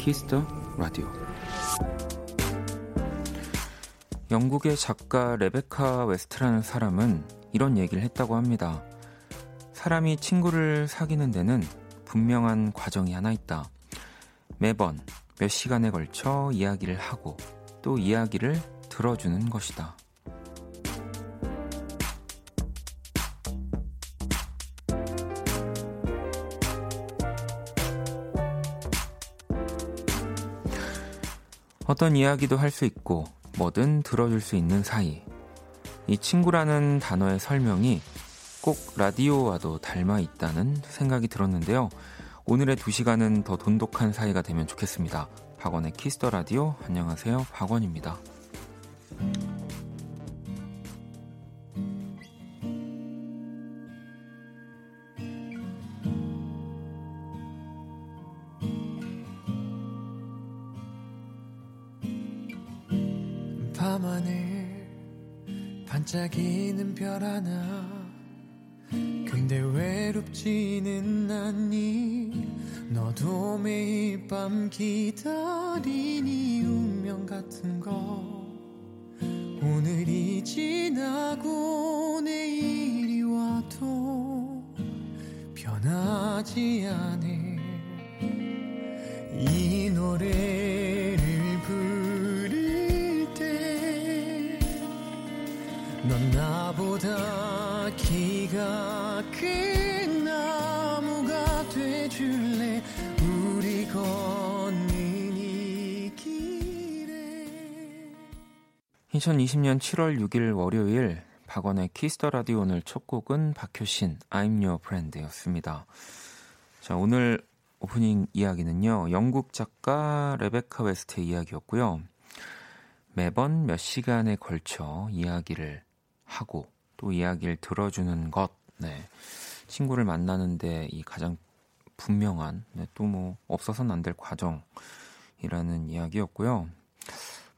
Kiss the Radio 영국의 작가 레베카 웨스트라는 사람은 이런 얘기를 했다고 합니다. 사람이 친구를 사귀는 데는 분명한 과정이 하나 있다. 매번 몇 시간에 걸쳐 이야기를 하고 또 이야기를 들어주는 것이다. 어떤 이야기도 할 수 있고 뭐든 들어줄 수 있는 사이. 이 친구라는 단어의 설명이 꼭 라디오와도 닮아 있다는 생각이 들었는데요. 오늘의 두 시간은 더 돈독한 사이가 되면 좋겠습니다. 박원의 Kiss the Radio 안녕하세요. 박원입니다. 나보다 키가 큰 나무가 돼줄래 우리 걷는 이 길에 2020년 7월 6일 월요일 박원의 Kiss the Radio 오늘 첫 곡은 박효신 I'm Your Friend였습니다. 자, 오늘 오프닝 이야기는요. 영국 작가 레베카 웨스트의 이야기였고요. 매번 몇 시간에 걸쳐 이야기를 하고 또 이야기를 들어주는 것. 네. 친구를 만나는데 이 가장 분명한 네, 또뭐 없어서는 안 될 과정이라는 이야기였고요.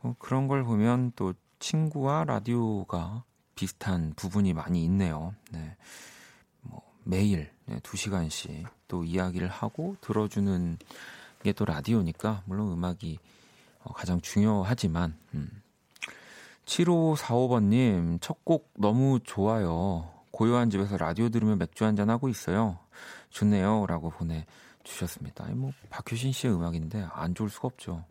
어, 그런 걸 보면 또 친구와 라디오가 비슷한 부분이 많이 있네요. 네. 뭐 매일 네, 2시간씩 또 이야기를 하고 들어주는 게 또 라디오니까 물론 음악이 어, 가장 중요하지만 음. 7545번님 첫 곡 너무 좋아요. 고요한 집에서 라디오 들으며 맥주 한잔 하고 있어요. 좋네요. 라고 보내주셨습니다. 뭐 박효신 씨의 음악인데 안 좋을 수가 없죠.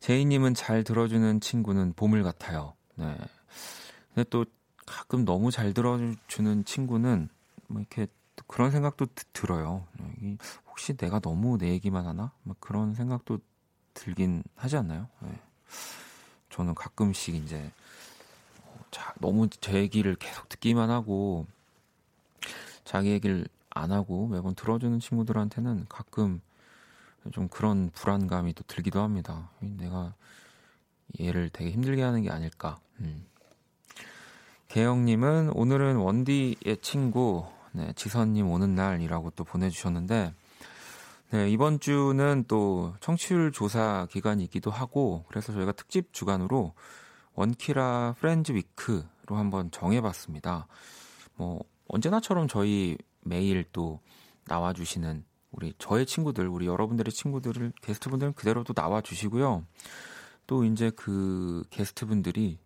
제이님은 잘 들어주는 친구는 보물 같아요. 네. 근데 또 가끔 너무 잘 들어주는 친구는 뭐 이렇게 그런 생각도 들어요. 혹시 내가 너무 내 얘기만 하나? 막 그런 생각도 들긴 하지 않나요? 네. 저는 가끔씩 이제 자, 너무 제 얘기를 계속 듣기만 하고 자기 얘기를 안 하고 매번 들어주는 친구들한테는 가끔 좀 그런 불안감이 또 들기도 합니다. 내가 얘를 되게 힘들게 하는 게 아닐까. 음. 개영님은 오늘은 원디의 친구 네, 지선님 오는 날이라고 또 보내주셨는데 네, 이번 주는 또 청취율 조사 기간이기도 하고 그래서 저희가 특집 주간으로 원키라 프렌즈 위크로 한번 정해봤습니다. 뭐 언제나처럼 저희 매일 또 나와주시는 우리 저의 친구들, 우리 여러분들의 친구들을 게스트분들은 그대로 또 나와주시고요. 또 이제 그 게스트분들이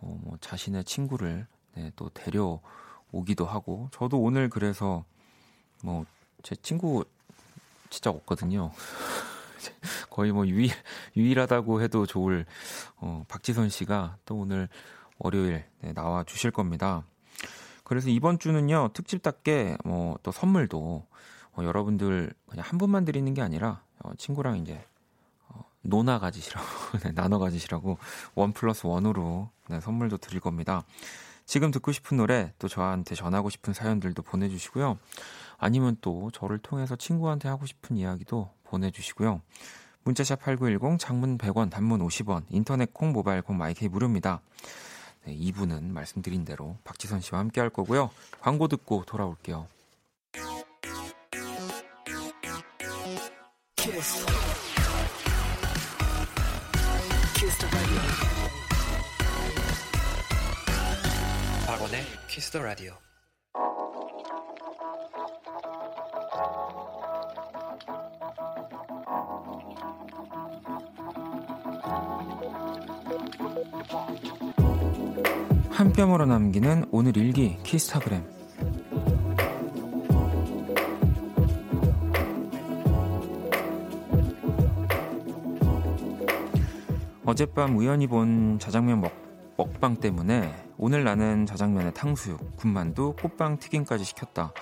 어, 뭐 자신의 친구를 네, 또 데려오기도 하고 저도 오늘 그래서 뭐 제 친구 진짜 없거든요. 거의 뭐 유일, 유일하다고 해도 좋을, 어, 박지선 씨가 또 오늘 월요일 네, 나와 주실 겁니다. 그래서 이번 주는요, 특집답게 뭐 또 선물도 어, 여러분들 그냥 한 분만 드리는 게 아니라 어, 친구랑 이제 어, 노나 가지시라고, 네, 나눠 가지시라고 원 플러스 원으로 네, 선물도 드릴 겁니다. 지금 듣고 싶은 노래 또 저한테 전하고 싶은 사연들도 보내주시고요. 아니면 또 저를 통해서 친구한테 하고 싶은 이야기도 보내주시고요. 문자샵 8910 장문 100원 단문 50원 인터넷 콩 모바일 콩 마이케이 무료입니다. 네, 2부는 말씀드린 대로 박지선 씨와 함께 할 거고요. 광고 듣고 돌아올게요. 키스. 키스 박원의 키스 더 라디오 한 뼘으로 남기는 오늘 일기 키스타그램 어젯밤 우연히 본 자장면 먹, 먹방 때문에 오늘 나는 자장면에 탕수육, 군만두, 꽃빵 튀김까지 시켰다.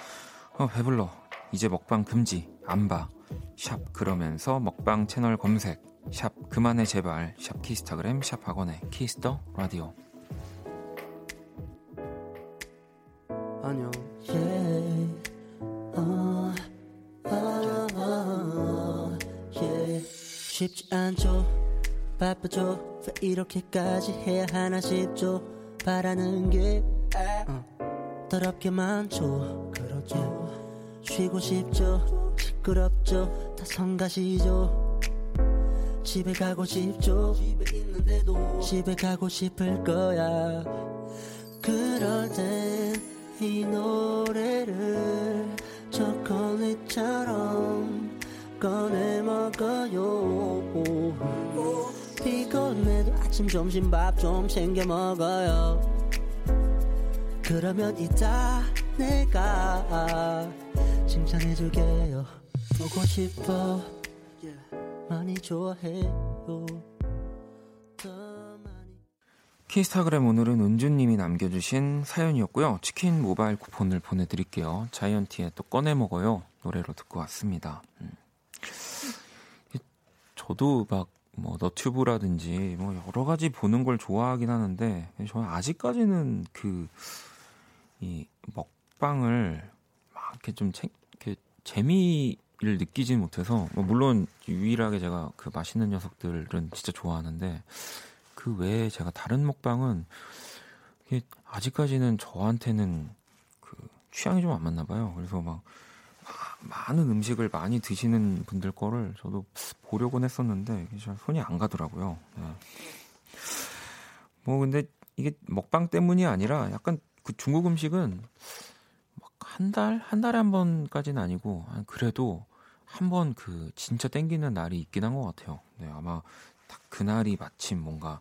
어, 배불러. 이제 먹방 금지. 안 봐. 샵 그러면서 먹방 채널 검색. 샵 그만해 제발. 샵 키스타그램 샵 박원의 Kiss the Radio. 안녕. 쉽지 않죠. 바쁘죠. 왜 이렇게까지 해야 하나 싶죠. 바라는 게 어, 더럽게 많죠. 그렇죠. 쉬고 싶죠. 시끄럽죠. 다 성가시죠. 집에 가고 싶죠. 집에 있는데도 집에 가고 싶을 거야. 그럴 땐 이 노래를 초콜릿처럼 꺼내 먹어요. 피곤해도 아침 점심 밥 좀 챙겨 먹어요. 그러면 이따 내가 칭찬해줄게요. 보고 싶어 많이 좋아해요. 키스타그램 오늘은 은주님이 남겨주신 사연이었고요. 치킨 모바일 쿠폰을 보내드릴게요. 자이언티의 또 꺼내 먹어요 노래로 듣고 왔습니다. 음. 저도 막 뭐 너튜브라든지 뭐 여러 가지 보는 걸 좋아하긴 하는데 저는 아직까지는 그 이 먹방을 막 이렇게 좀 체, 이렇게 재미 를 느끼진 못해서 뭐 물론 유일하게 제가 그 맛있는 녀석들은 진짜 좋아하는데 그 외에 제가 다른 먹방은 아직까지는 저한테는 그 취향이 좀 안 맞나 봐요. 그래서 막 많은 음식을 많이 드시는 분들 거를 저도 보려곤 했었는데 손이 안 가더라고요. 네. 뭐 근데 이게 먹방 때문이 아니라 약간 그 중국 음식은 한 달, 한 달에 한 번까지는 아니고 그래도 한 번 그 진짜 땡기는 날이 있긴 한 것 같아요. 네, 아마 딱 그날이 마침 뭔가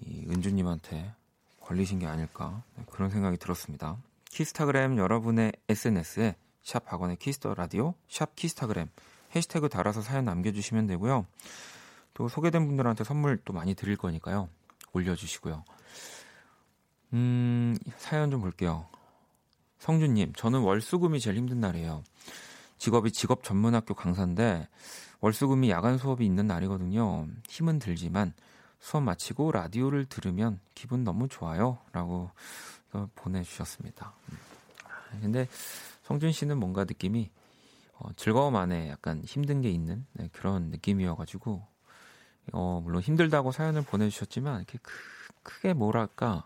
이 은주님한테 걸리신 게 아닐까 네, 그런 생각이 들었습니다. 키스타그램 여러분의 SNS에 샵 박원의 Kiss the Radio, 샵 키스타그램 해시태그 달아서 사연 남겨주시면 되고요. 또 소개된 분들한테 선물 또 많이 드릴 거니까요. 올려주시고요. 음, 사연 좀 볼게요. 성준님, 저는 월수금이 제일 힘든 날이에요. 직업이 직업 전문학교 강사인데 월수금이 야간 수업이 있는 날이거든요. 힘은 들지만 수업 마치고 라디오를 들으면 기분 너무 좋아요. 라고 보내주셨습니다. 음. 근데 성준 씨는 뭔가 느낌이 어, 즐거움 안에 약간 힘든 게 있는 네, 그런 느낌이어가지고 어, 물론 힘들다고 사연을 보내주셨지만 이렇게 크, 크게 뭐랄까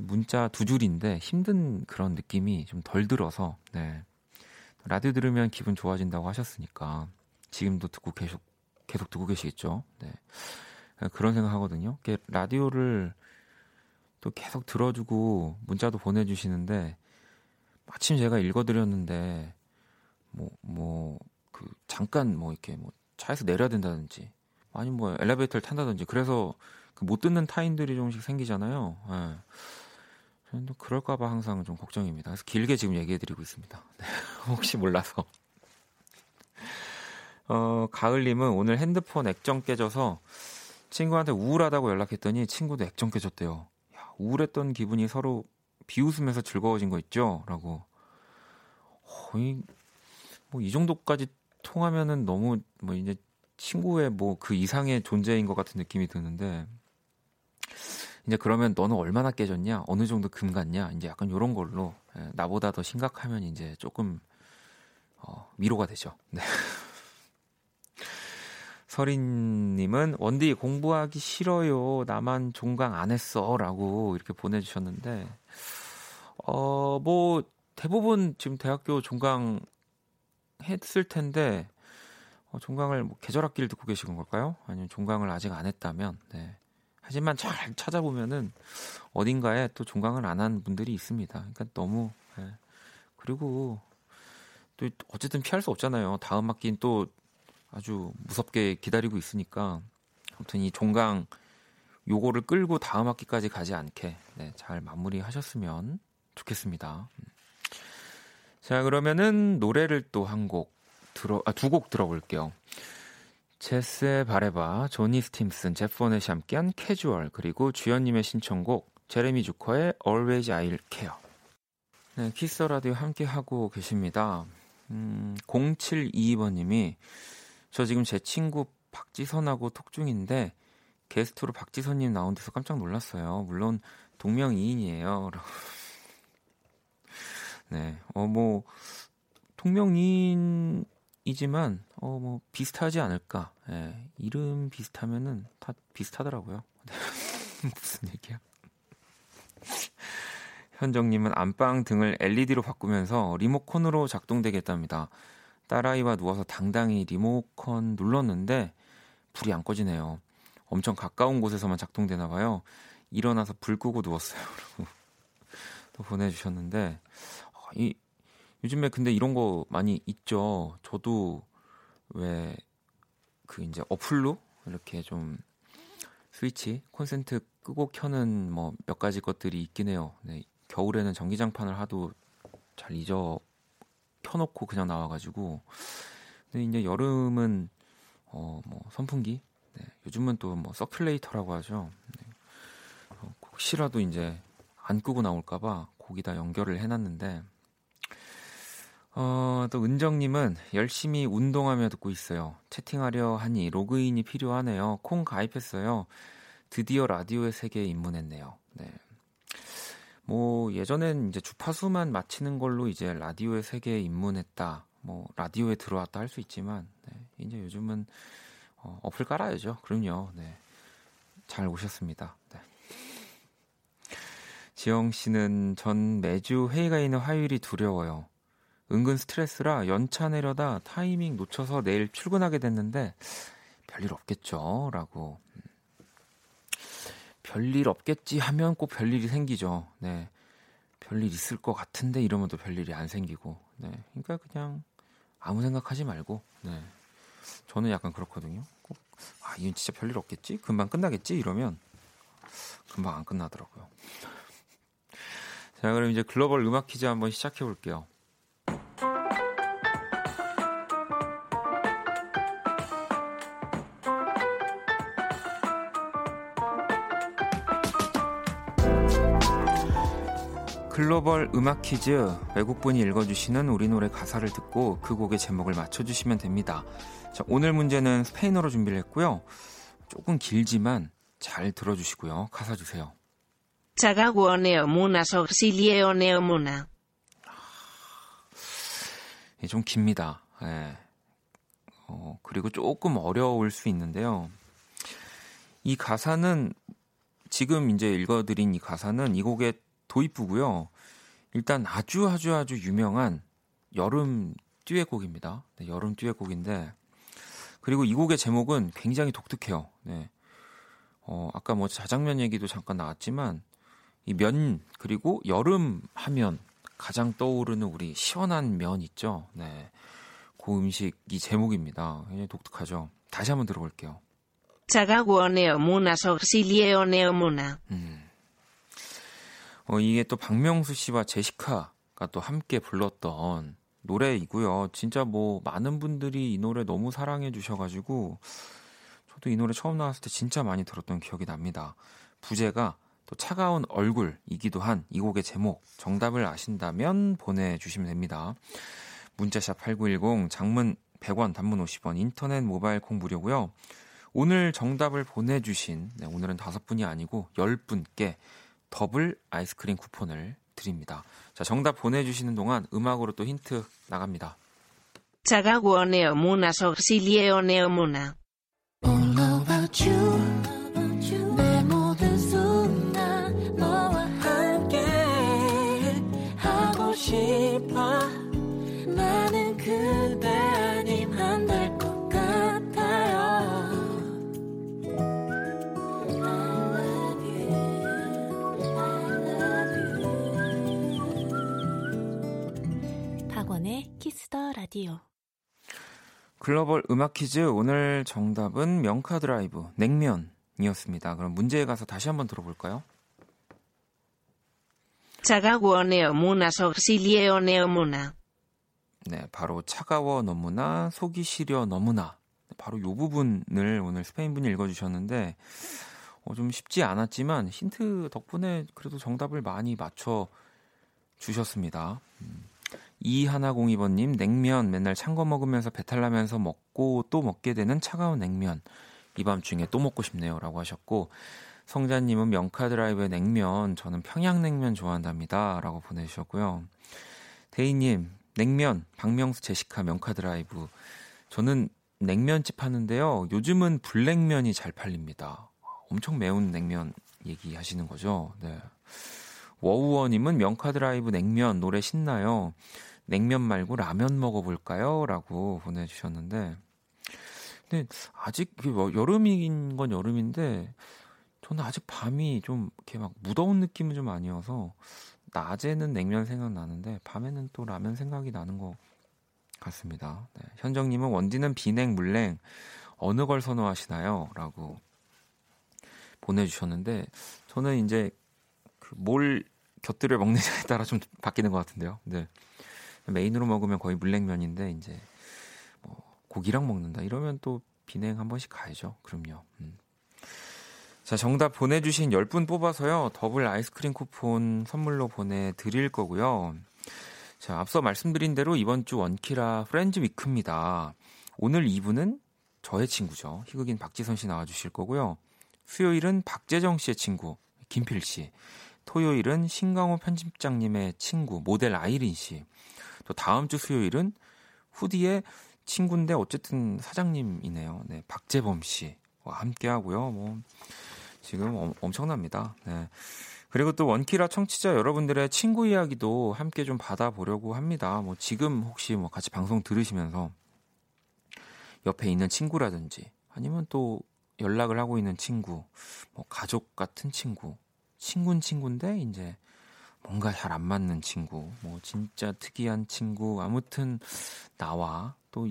문자 두 줄인데 힘든 그런 느낌이 좀 덜 들어서 네. 라디오 들으면 기분 좋아진다고 하셨으니까 지금도 듣고 계속 계속 듣고 계시겠죠. 네. 그런 생각하거든요. 라디오를 또 계속 들어주고 문자도 보내주시는데 마침 제가 읽어드렸는데 뭐 뭐 그 잠깐 뭐 이렇게 뭐 차에서 내려야 된다든지 아니 뭐 엘리베이터를 탄다든지 그래서 그 못 듣는 타인들이 조금씩 생기잖아요. 예. 저는 또 그럴까봐 항상 좀 걱정입니다. 그래서 길게 지금 얘기해드리고 있습니다. 네, 혹시 몰라서. 어, 가을님은 오늘 핸드폰 액정 깨져서 친구한테 우울하다고 연락했더니 친구도 액정 깨졌대요. 야, 우울했던 기분이 서로 비웃으면서 즐거워진 거 있죠? 라고. 거의, 뭐, 이 정도까지 통하면은 너무, 뭐, 이제 친구의 뭐, 그 이상의 존재인 것 같은 느낌이 드는데, 이제 그러면 너는 얼마나 깨졌냐? 어느 정도 금 갔냐? 이제 약간 이런 걸로, 예, 나보다 더 심각하면 이제 조금, 어, 미로가 되죠. 네. 서린님은 원디 공부하기 싫어요. 나만 종강 안 했어. 라고 이렇게 보내주셨는데, 어, 뭐, 대부분 지금 대학교 종강 했을 텐데, 어, 종강을 뭐 계절 학기를 듣고 계시는 걸까요? 아니면 종강을 아직 안 했다면, 네. 하지만 잘 찾아보면은 어딘가에 또 종강을 안 한 분들이 있습니다. 그러니까 너무, 네. 그리고 또 어쨌든 피할 수 없잖아요. 다음 학기는 또 아주 무섭게 기다리고 있으니까 아무튼 이 종강 요거를 끌고 다음 학기까지 가지 않게 네, 잘 마무리하셨으면 좋겠습니다. 자, 그러면은 노래를 또 한 곡 들어 아, 두 곡 들어볼게요. 제스의 바레바, 조니 스팀슨, 제퍼넷이 함께한 캐주얼, 그리고 주연님의 신청곡 제레미 주커의 Always I'll Care. 네, 키스 라디오 함께 하고 계십니다. 음, 0722번님이 저 지금 제 친구 박지선하고 톡 중인데 게스트로 박지선님 나온 데서 깜짝 놀랐어요. 물론 동명이인이에요. 네, 어 뭐 동명이인이지만 어 뭐 비슷하지 않을까. 예, 이름 비슷하면은 다 비슷하더라고요. 무슨 얘기야? 현정님은 안방 등을 LED로 바꾸면서 리모컨으로 작동되겠답니다. 딸아이와 누워서 당당히 리모컨 눌렀는데 불이 안 꺼지네요. 엄청 가까운 곳에서만 작동되나 봐요. 일어나서 불 끄고 누웠어요. 또 보내주셨는데 이 요즘에 근데 이런 거 많이 있죠. 저도 왜 그 이제 어플로 이렇게 좀 스위치 콘센트 끄고 켜는 뭐 몇 가지 것들이 있긴 해요. 네, 겨울에는 전기장판을 하도 잘 잊어 켜놓고 그냥 나와가지고 근데 이제 여름은 어 뭐 선풍기 네, 요즘은 또 뭐 서큘레이터라고 하죠. 네, 어, 혹시라도 이제 안 끄고 나올까봐 거기다 연결을 해놨는데 어, 또 은정님은 열심히 운동하며 듣고 있어요. 채팅하려 하니 로그인이 필요하네요. 콩 가입했어요. 드디어 라디오의 세계에 입문했네요. 네. 뭐 예전엔 이제 주파수만 맞히는 걸로 이제 라디오의 세계에 입문했다. 뭐 라디오에 들어왔다 할 수 있지만 네. 이제 요즘은 어, 어플 깔아야죠. 그럼요. 네. 잘 오셨습니다. 네. 지영 씨는 전 매주 회의가 있는 화요일이 두려워요. 은근 스트레스라 연차 내려다 타이밍 놓쳐서 내일 출근하게 됐는데 별일 없겠죠. 라고. 별일 없겠지 하면 꼭 별일이 생기죠. 네. 별일 있을 것 같은데 이러면 또 별일이 안 생기고. 네. 그러니까 그냥 아무 생각하지 말고. 네. 저는 약간 그렇거든요. 꼭, 아, 이건 진짜 별일 없겠지? 금방 끝나겠지? 이러면 금방 안 끝나더라고요. 자, 그럼 이제 글로벌 음악 퀴즈 한번 시작해 볼게요. 글로벌 음악 퀴즈 외국분이 읽어주시는 우리 노래 가사를 듣고 그 곡의 제목을 맞춰주시면 됩니다. 자, 오늘 문제는 스페인어로 준비를 했고요. 조금 길지만 잘 들어주시고요. 가사 주세요. 차가워 너무나 속이 시려 너무나 예, 좀 깁니다. 예. 어, 그리고 조금 어려울 수 있는데요. 이 가사는 지금 이제 읽어드린 이 가사는 이 곡의 도입부고요. 일단 아주 아주 아주 유명한 여름 듀엣곡입니다. 네, 여름 듀엣곡인데 그리고 이 곡의 제목은 굉장히 독특해요. 네. 어, 아까 뭐 자장면 얘기도 잠깐 나왔지만 이 면 그리고 여름 하면 가장 떠오르는 우리 시원한 면 있죠. 네. 그 음식이 제목입니다. 굉장히 독특하죠. 다시 한번 들어볼게요. 자가고 네오무나 속실리에 오 네오무나 음. 어, 이게 또 박명수 씨와 제시카가 또 함께 불렀던 노래이고요. 진짜 뭐 많은 분들이 이 노래 너무 사랑해 주셔가지고 저도 이 노래 처음 나왔을 때 진짜 많이 들었던 기억이 납니다. 부제가 또 차가운 얼굴이기도 한 이 곡의 제목 정답을 아신다면 보내주시면 됩니다. 문자샵 8910 장문 100원 단문 50원 인터넷 모바일 콩 무료고요. 오늘 정답을 보내주신 네, 오늘은 다섯 분이 아니고 열 분께 더블 아이스크림 쿠폰을 드립니다. 자, 정답 보내주시는 동안 음악으로 또 힌트 나갑니다. 자가고 네오무나 속실리에 오 네오무나 라디오 글로벌 음악 퀴즈 오늘 정답은 명카드라이브 냉면이었습니다. 이었습니다. 그럼 문제에 가서 다시 한번 들어볼까요? 차가워 너무나 속이 시려 너무나. 네, 바로 차가워 너무나 속이 시려 너무나 바로 이 부분을 오늘 스페인 분이 읽어주셨는데 어, 좀 쉽지 않았지만 힌트 덕분에 그래도 정답을 많이 맞춰 주셨습니다. 음. 이하나공이번님 냉면 맨날 찬 거 먹으면서 배탈 나면서 먹고 또 먹게 되는 차가운 냉면 이 밤중에 또 먹고 싶네요라고 하셨고 성자님은 명카드라이브의 냉면 저는 평양냉면 좋아한답니다라고 보내주셨고요. 대희님 냉면 박명수 제시카 명카드라이브 저는 냉면집 하는데요. 요즘은 불냉면이 잘 팔립니다. 엄청 매운 냉면 얘기하시는 거죠. 네. 워우원님은 명카드라이브 냉면 노래 신나요. 냉면 말고 라면 먹어볼까요? 라고 보내주셨는데. 근데 아직 뭐 여름인 건 여름인데 저는 아직 밤이 좀 이렇게 막 무더운 느낌은 좀 아니어서 낮에는 냉면 생각나는데 밤에는 또 라면 생각이 나는 것 같습니다. 네. 현정님은 원디는 비냉 물냉 어느 걸 선호하시나요? 라고 보내주셨는데 저는 이제 그 뭘 곁들여 먹느냐에 따라 좀 바뀌는 것 같은데요. 네. 메인으로 먹으면 거의 물냉면인데 이제 뭐 고기랑 먹는다 이러면 또 비냉 한 번씩 가야죠. 그럼요. 음. 자, 정답 보내주신 10분 뽑아서요. 더블 아이스크림 쿠폰 선물로 보내드릴 거고요. 자, 앞서 말씀드린 대로 이번 주 원키라 friends week입니다. 오늘 2부는 저의 친구죠. 희극인 박지선 씨 나와주실 거고요. 수요일은 박재정 씨의 친구, 김필 씨. 토요일은 신강호 편집장님의 친구, 모델 아이린 씨. 또 다음 주 수요일은 후디의 친구인데 어쨌든 사장님이네요. 네, 박재범 씨와 함께 하고요. 뭐, 지금 엄, 엄청납니다. 네. 그리고 또 원키라 청취자 여러분들의 친구 이야기도 함께 좀 받아보려고 합니다. 뭐 지금 혹시 뭐 같이 방송 들으시면서 옆에 있는 친구라든지 아니면 또 연락을 하고 있는 친구, 뭐 가족 같은 친구, 친구는 친구인데 이제 뭔가 잘 안 맞는 친구, 뭐 진짜 특이한 친구, 아무튼 나와 또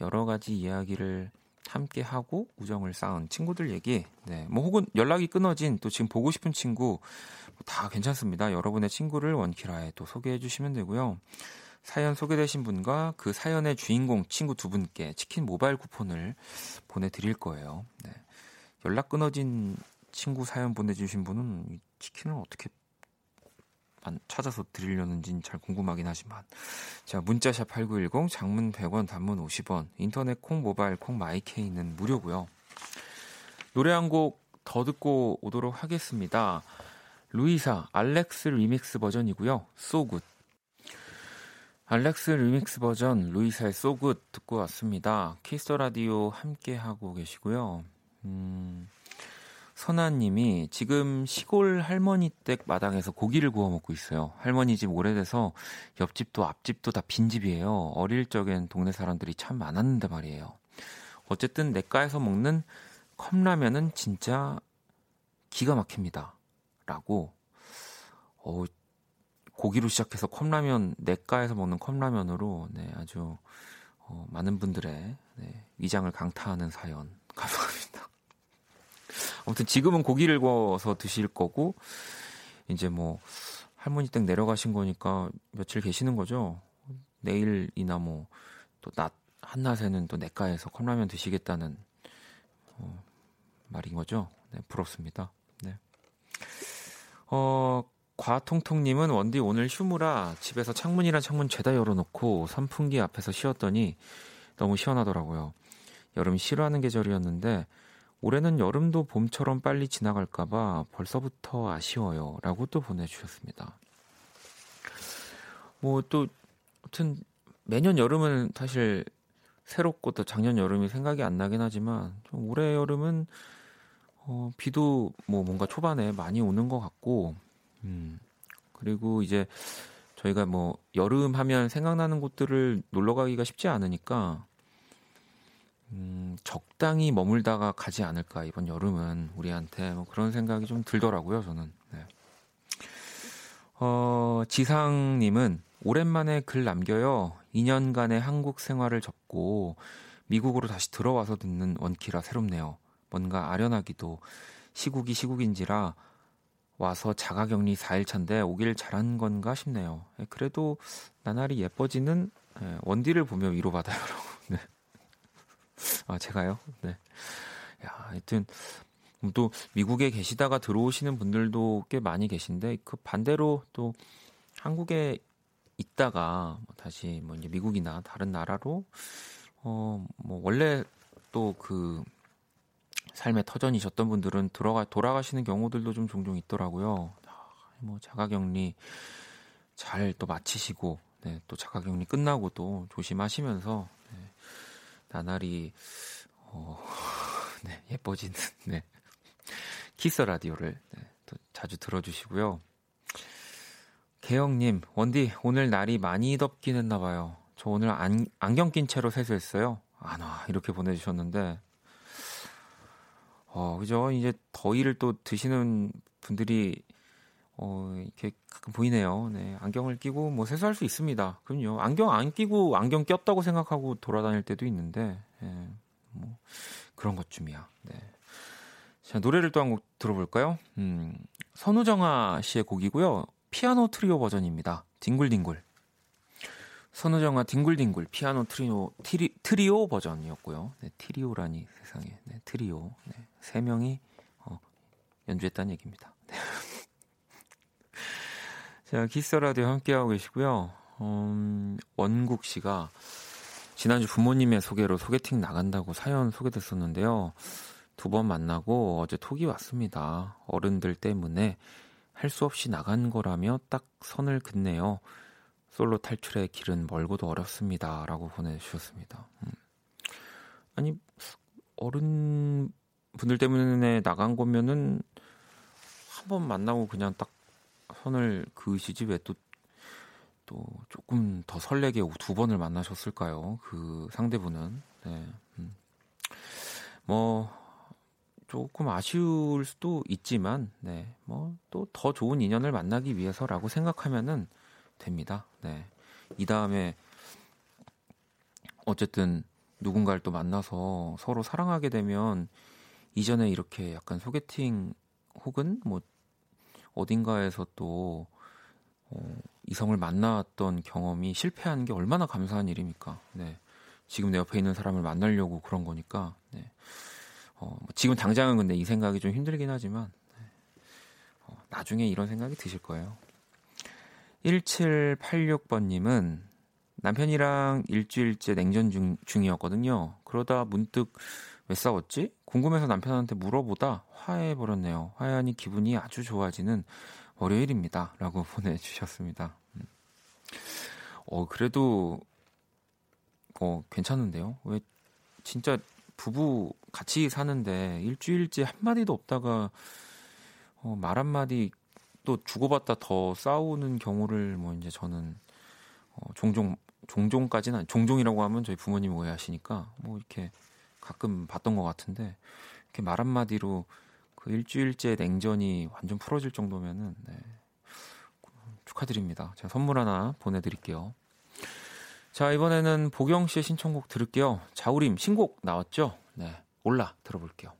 여러 가지 이야기를 함께 하고 우정을 쌓은 친구들 얘기, 네, 뭐 혹은 연락이 끊어진 또 지금 보고 싶은 친구 다 괜찮습니다. 여러분의 친구를 원키라에 또 소개해 주시면 되고요. 사연 소개되신 분과 그 사연의 주인공 친구 두 분께 치킨 모바일 쿠폰을 보내드릴 거예요. 네. 연락 끊어진 친구 사연 보내주신 분은 치킨을 어떻게 찾아서 드리려는지는 잘 궁금하긴 하지만. 자 문자샵 8910 장문 100원 단문 50원. 인터넷 콩 모바일 콩 마이케이는 무료고요. 노래 한 곡 더 듣고 오도록 하겠습니다. 루이사 알렉스 리믹스 버전이고요. So Good 알렉스 리믹스 버전 루이사의 So Good 듣고 왔습니다. Kiss the Radio 함께 하고 계시고요. 음 선아님이 지금 시골 할머니 댁 마당에서 고기를 구워 먹고 있어요. 할머니 집 오래돼서 옆집도 앞집도 다 빈집이에요. 어릴 적엔 동네 사람들이 참 많았는데 말이에요. 어쨌든 내과에서 먹는 컵라면은 진짜 기가 막힙니다. 라고, 어, 고기로 시작해서 컵라면, 내과에서 먹는 컵라면으로, 네, 아주, 어, 많은 분들의, 네, 위장을 강타하는 사연. 감사합니다. 아무튼 지금은 고기를 구워서 드실 거고 이제 뭐 할머니 댁 내려가신 거니까 며칠 계시는 거죠. 내일이나 뭐 또 낮 한낮에는 또 내과에서 컵라면 드시겠다는 어, 말인 거죠. 네, 부럽습니다. 네. 어, 과통통님은 원디 오늘 휴무라 집에서 창문이랑 창문 죄다 열어놓고 선풍기 앞에서 쉬었더니 너무 시원하더라고요. 여름 싫어하는 계절이었는데 올해는 여름도 봄처럼 빨리 지나갈까봐 벌써부터 아쉬워요. 라고 또 보내주셨습니다. 뭐 또, 아무튼 매년 여름은 사실 새롭고 또 작년 여름이 생각이 안 나긴 하지만 좀 올해 여름은 어, 비도 뭐 뭔가 초반에 많이 오는 것 같고, 음, 그리고 이제 저희가 뭐 여름 하면 생각나는 곳들을 놀러 가기가 쉽지 않으니까 음, 적당히 머물다가 가지 않을까 이번 여름은 우리한테 뭐 그런 생각이 좀 들더라고요 저는. 네. 어, 지상님은 오랜만에 글 남겨요. 2년간의 한국 생활을 접고 미국으로 다시 들어와서 듣는 원키라 새롭네요. 뭔가 아련하기도 시국이 시국인지라 와서 자가격리 4일차인데 오길 잘한 건가 싶네요. 예, 그래도 나날이 예뻐지는 예, 원디를 보며 위로받아요라고. 네. 아 제가요? 네. 야, 하여튼 또 미국에 계시다가 들어오시는 분들도 꽤 많이 계신데 그 반대로 또 한국에 있다가 뭐 다시 뭐 이제 미국이나 다른 나라로 어 뭐 원래 또 그 삶의 터전이셨던 분들은 들어가 돌아가시는 경우들도 좀 종종 있더라고요. 뭐 자가 격리 잘 또 마치시고 네, 또 자가 격리 끝나고 또 조심하시면서 네, 나날이 어, 네, 예뻐지는 네. 키스 라디오를 네, 또 자주 들어주시고요. 개영님, 원디 오늘 날이 많이 덥긴 했나 봐요. 저 오늘 안, 안경 낀 채로 세수했어요. 안 와, 이렇게 보내주셨는데, 어, 그죠? 이제 더위를 또 드시는 분들이, 어, 이렇게 가끔 보이네요. 네, 안경을 끼고 뭐 세수할 수 있습니다. 그럼요. 안경 안 끼고 안경 꼈다고 생각하고 돌아다닐 때도 있는데, 예, 뭐, 그런 것쯤이야. 네. 자, 노래를 또 한 곡 들어볼까요? 음, 선우정아 씨의 곡이고요. 피아노 트리오 버전입니다. 딩굴딩굴. 선우정아 딩굴딩굴 피아노 트리오 트리, 트리오 버전이었고요. 네, 트리오라니 세상에 네, 트리오 네, 세 명이 어, 연주했다는 얘기입니다. 네. 자 Kiss Radio 함께하고 계시고요. 음, 원국 씨가 지난주 부모님의 소개로 소개팅 나간다고 사연 소개됐었는데요. 두 번 만나고 어제 톡이 왔습니다. 어른들 때문에 할 수 없이 나간 거라며 딱 선을 긋네요. 솔로 탈출의 길은 멀고도 어렵습니다. 라고 보내주셨습니다. 음. 아니, 어른 분들 때문에 나간 거면은 한 번 만나고 그냥 딱 선을 그으시지 왜 또 또 조금 더 설레게 두 번을 만나셨을까요? 그 상대분은. 네. 음. 뭐 조금 아쉬울 수도 있지만, 네, 뭐 또 더 좋은 인연을 만나기 위해서라고 생각하면은 됩니다. 네, 이 다음에 어쨌든 누군가를 또 만나서 서로 사랑하게 되면 이전에 이렇게 약간 소개팅 혹은 뭐 어딘가에서 또 어, 이성을 만났던 경험이 실패한 게 얼마나 감사한 일입니까? 네. 지금 내 옆에 있는 사람을 만나려고 그런 거니까. 네. 어, 뭐 지금 당장은 근데 이 생각이 좀 힘들긴 하지만 네. 어, 나중에 이런 생각이 드실 거예요. 1786번님은 남편이랑 일주일째 냉전 중, 중이었거든요. 그러다 문득 왜 싸웠지? 궁금해서 남편한테 물어보다 화해해버렸네요. 화해하니 기분이 아주 좋아지는 월요일입니다. 라고 보내주셨습니다. 음. 어, 그래도, 어, 괜찮은데요? 왜, 진짜 부부 같이 사는데 일주일째 한마디도 없다가 어, 말 한마디 또 주고받다 더 싸우는 경우를 뭐 이제 저는 어, 종종 종종까지는 종종이라고 하면 저희 부모님 오해하시니까 뭐 이렇게 가끔 봤던 것 같은데 이렇게 말 한마디로 그 일주일째 냉전이 완전 풀어질 정도면은 네. 축하드립니다. 제가 선물 하나 보내드릴게요. 자, 이번에는 보경 씨의 신청곡 들을게요. 자우림 신곡 나왔죠? 네. 올라 들어볼게요.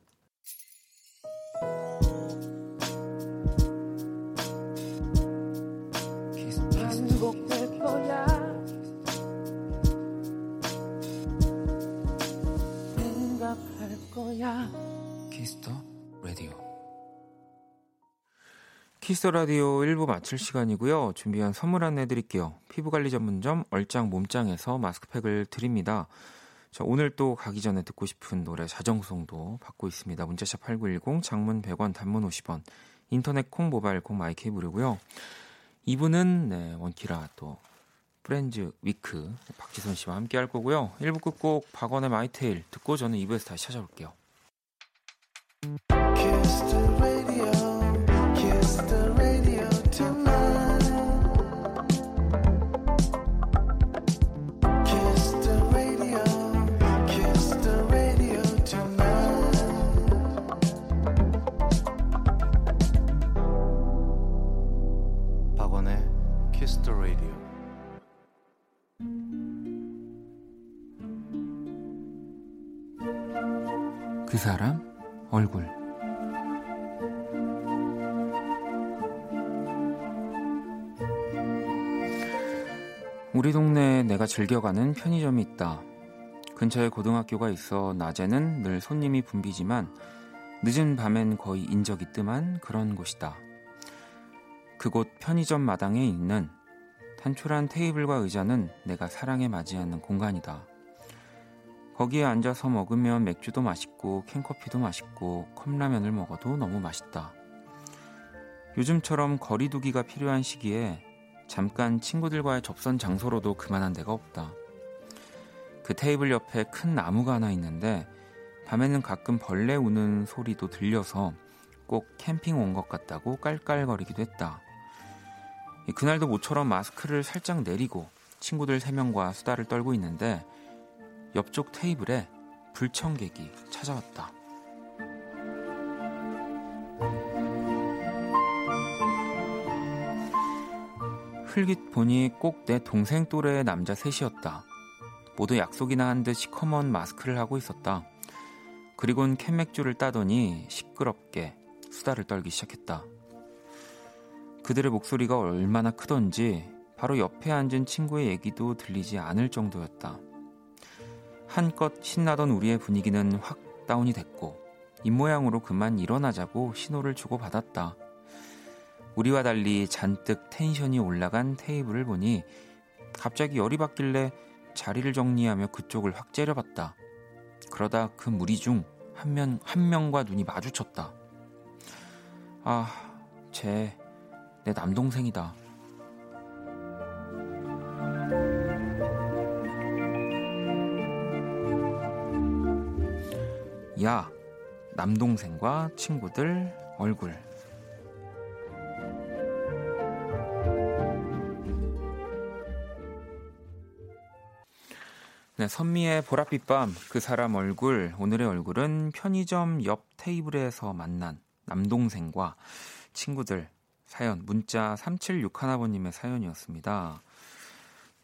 Kiss the Radio 1부 마칠 시간이고요. 준비한 선물 안내 드릴게요. 피부관리 전문점 얼짱 몸짱에서 마스크팩을 드립니다. 자, 오늘 또 가기 전에 듣고 싶은 노래 자정송도 받고 있습니다. 문자샵 8910 장문 100원 단문 50원 인터넷 콩 모바일 콩 My K 무료고요. 2부는 네, 원키라 또 friends week 박지선 씨와 함께 할 거고요. 1부 끝곡 박원의 My Tale 듣고 저는 2부에서 다시 찾아올게요. 사람 얼굴. 우리 동네에 내가 즐겨가는 편의점이 있다. 근처에 고등학교가 있어 낮에는 늘 손님이 붐비지만 늦은 밤엔 거의 인적이 뜸한 그런 곳이다. 그곳 편의점 마당에 있는 단촐한 테이블과 의자는 내가 사랑에 맞이하는 공간이다. 거기에 앉아서 먹으면 맥주도 맛있고 캔커피도 맛있고 컵라면을 먹어도 너무 맛있다. 요즘처럼 거리두기가 필요한 시기에 잠깐 친구들과의 접선 장소로도 그만한 데가 없다. 그 테이블 옆에 큰 나무가 하나 있는데 밤에는 가끔 벌레 우는 소리도 들려서 꼭 캠핑 온 것 같다고 깔깔거리기도 했다. 그날도 모처럼 마스크를 살짝 내리고 친구들 3명과 수다를 떨고 있는데 옆쪽 테이블에 불청객이 찾아왔다. 흘깃 보니 꼭 내 동생 또래의 남자 셋이었다. 모두 약속이나 한 듯 시커먼 마스크를 하고 있었다. 그리곤 캔맥주를 따더니 시끄럽게 수다를 떨기 시작했다. 그들의 목소리가 얼마나 크던지 바로 옆에 앉은 친구의 얘기도 들리지 않을 정도였다. 한껏 신나던 우리의 분위기는 확 다운이 됐고 입모양으로 그만 일어나자고 신호를 주고 받았다. 우리와 달리 잔뜩 텐션이 올라간 테이블을 보니 갑자기 열이 받길래 자리를 정리하며 그쪽을 확 째려봤다. 그러다 그 무리 중 한 명, 한 명과 눈이 마주쳤다. 아, 쟤, 내 남동생이다. 야, 남동생과 친구들 얼굴. 네, 선미의 보랏빛 밤, 그 사람 얼굴, 오늘의 얼굴은 편의점 옆 테이블에서 만난 남동생과 친구들 사연, 문자 3761번님의 사연이었습니다.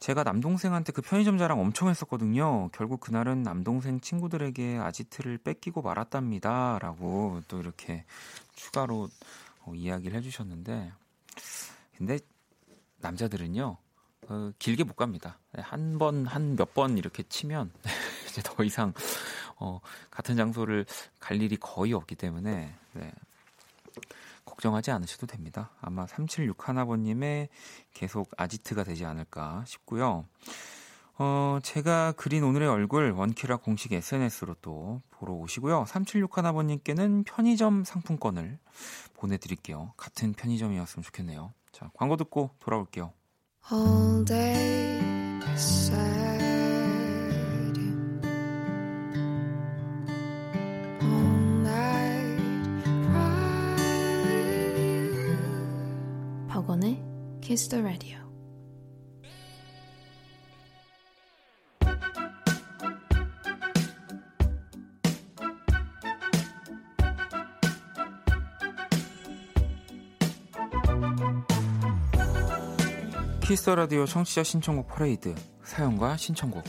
제가 남동생한테 그 편의점 자랑 엄청 했었거든요. 결국 그날은 남동생 친구들에게 아지트를 뺏기고 말았답니다. 라고 또 이렇게 추가로 어, 이야기를 해주셨는데, 근데 남자들은요, 어, 길게 못 갑니다. 한 번, 한 몇 번 이렇게 치면 이제 더 이상 어, 같은 장소를 갈 일이 거의 없기 때문에 네. 걱정하지 않으셔도 됩니다. 아마 3761번님의 계속 아지트가 되지 않을까 싶고요. 어, 제가 그린 오늘의 얼굴 원키라 공식 SNS로 또 보러 오시고요. 3761번님께는 편의점 상품권을 보내드릴게요. 같은 편의점이었으면 좋겠네요. 자, 광고 듣고 돌아올게요. Kiss the Radio. 키스 라디오 청취자 신청곡 퍼레이드 사연과 신청곡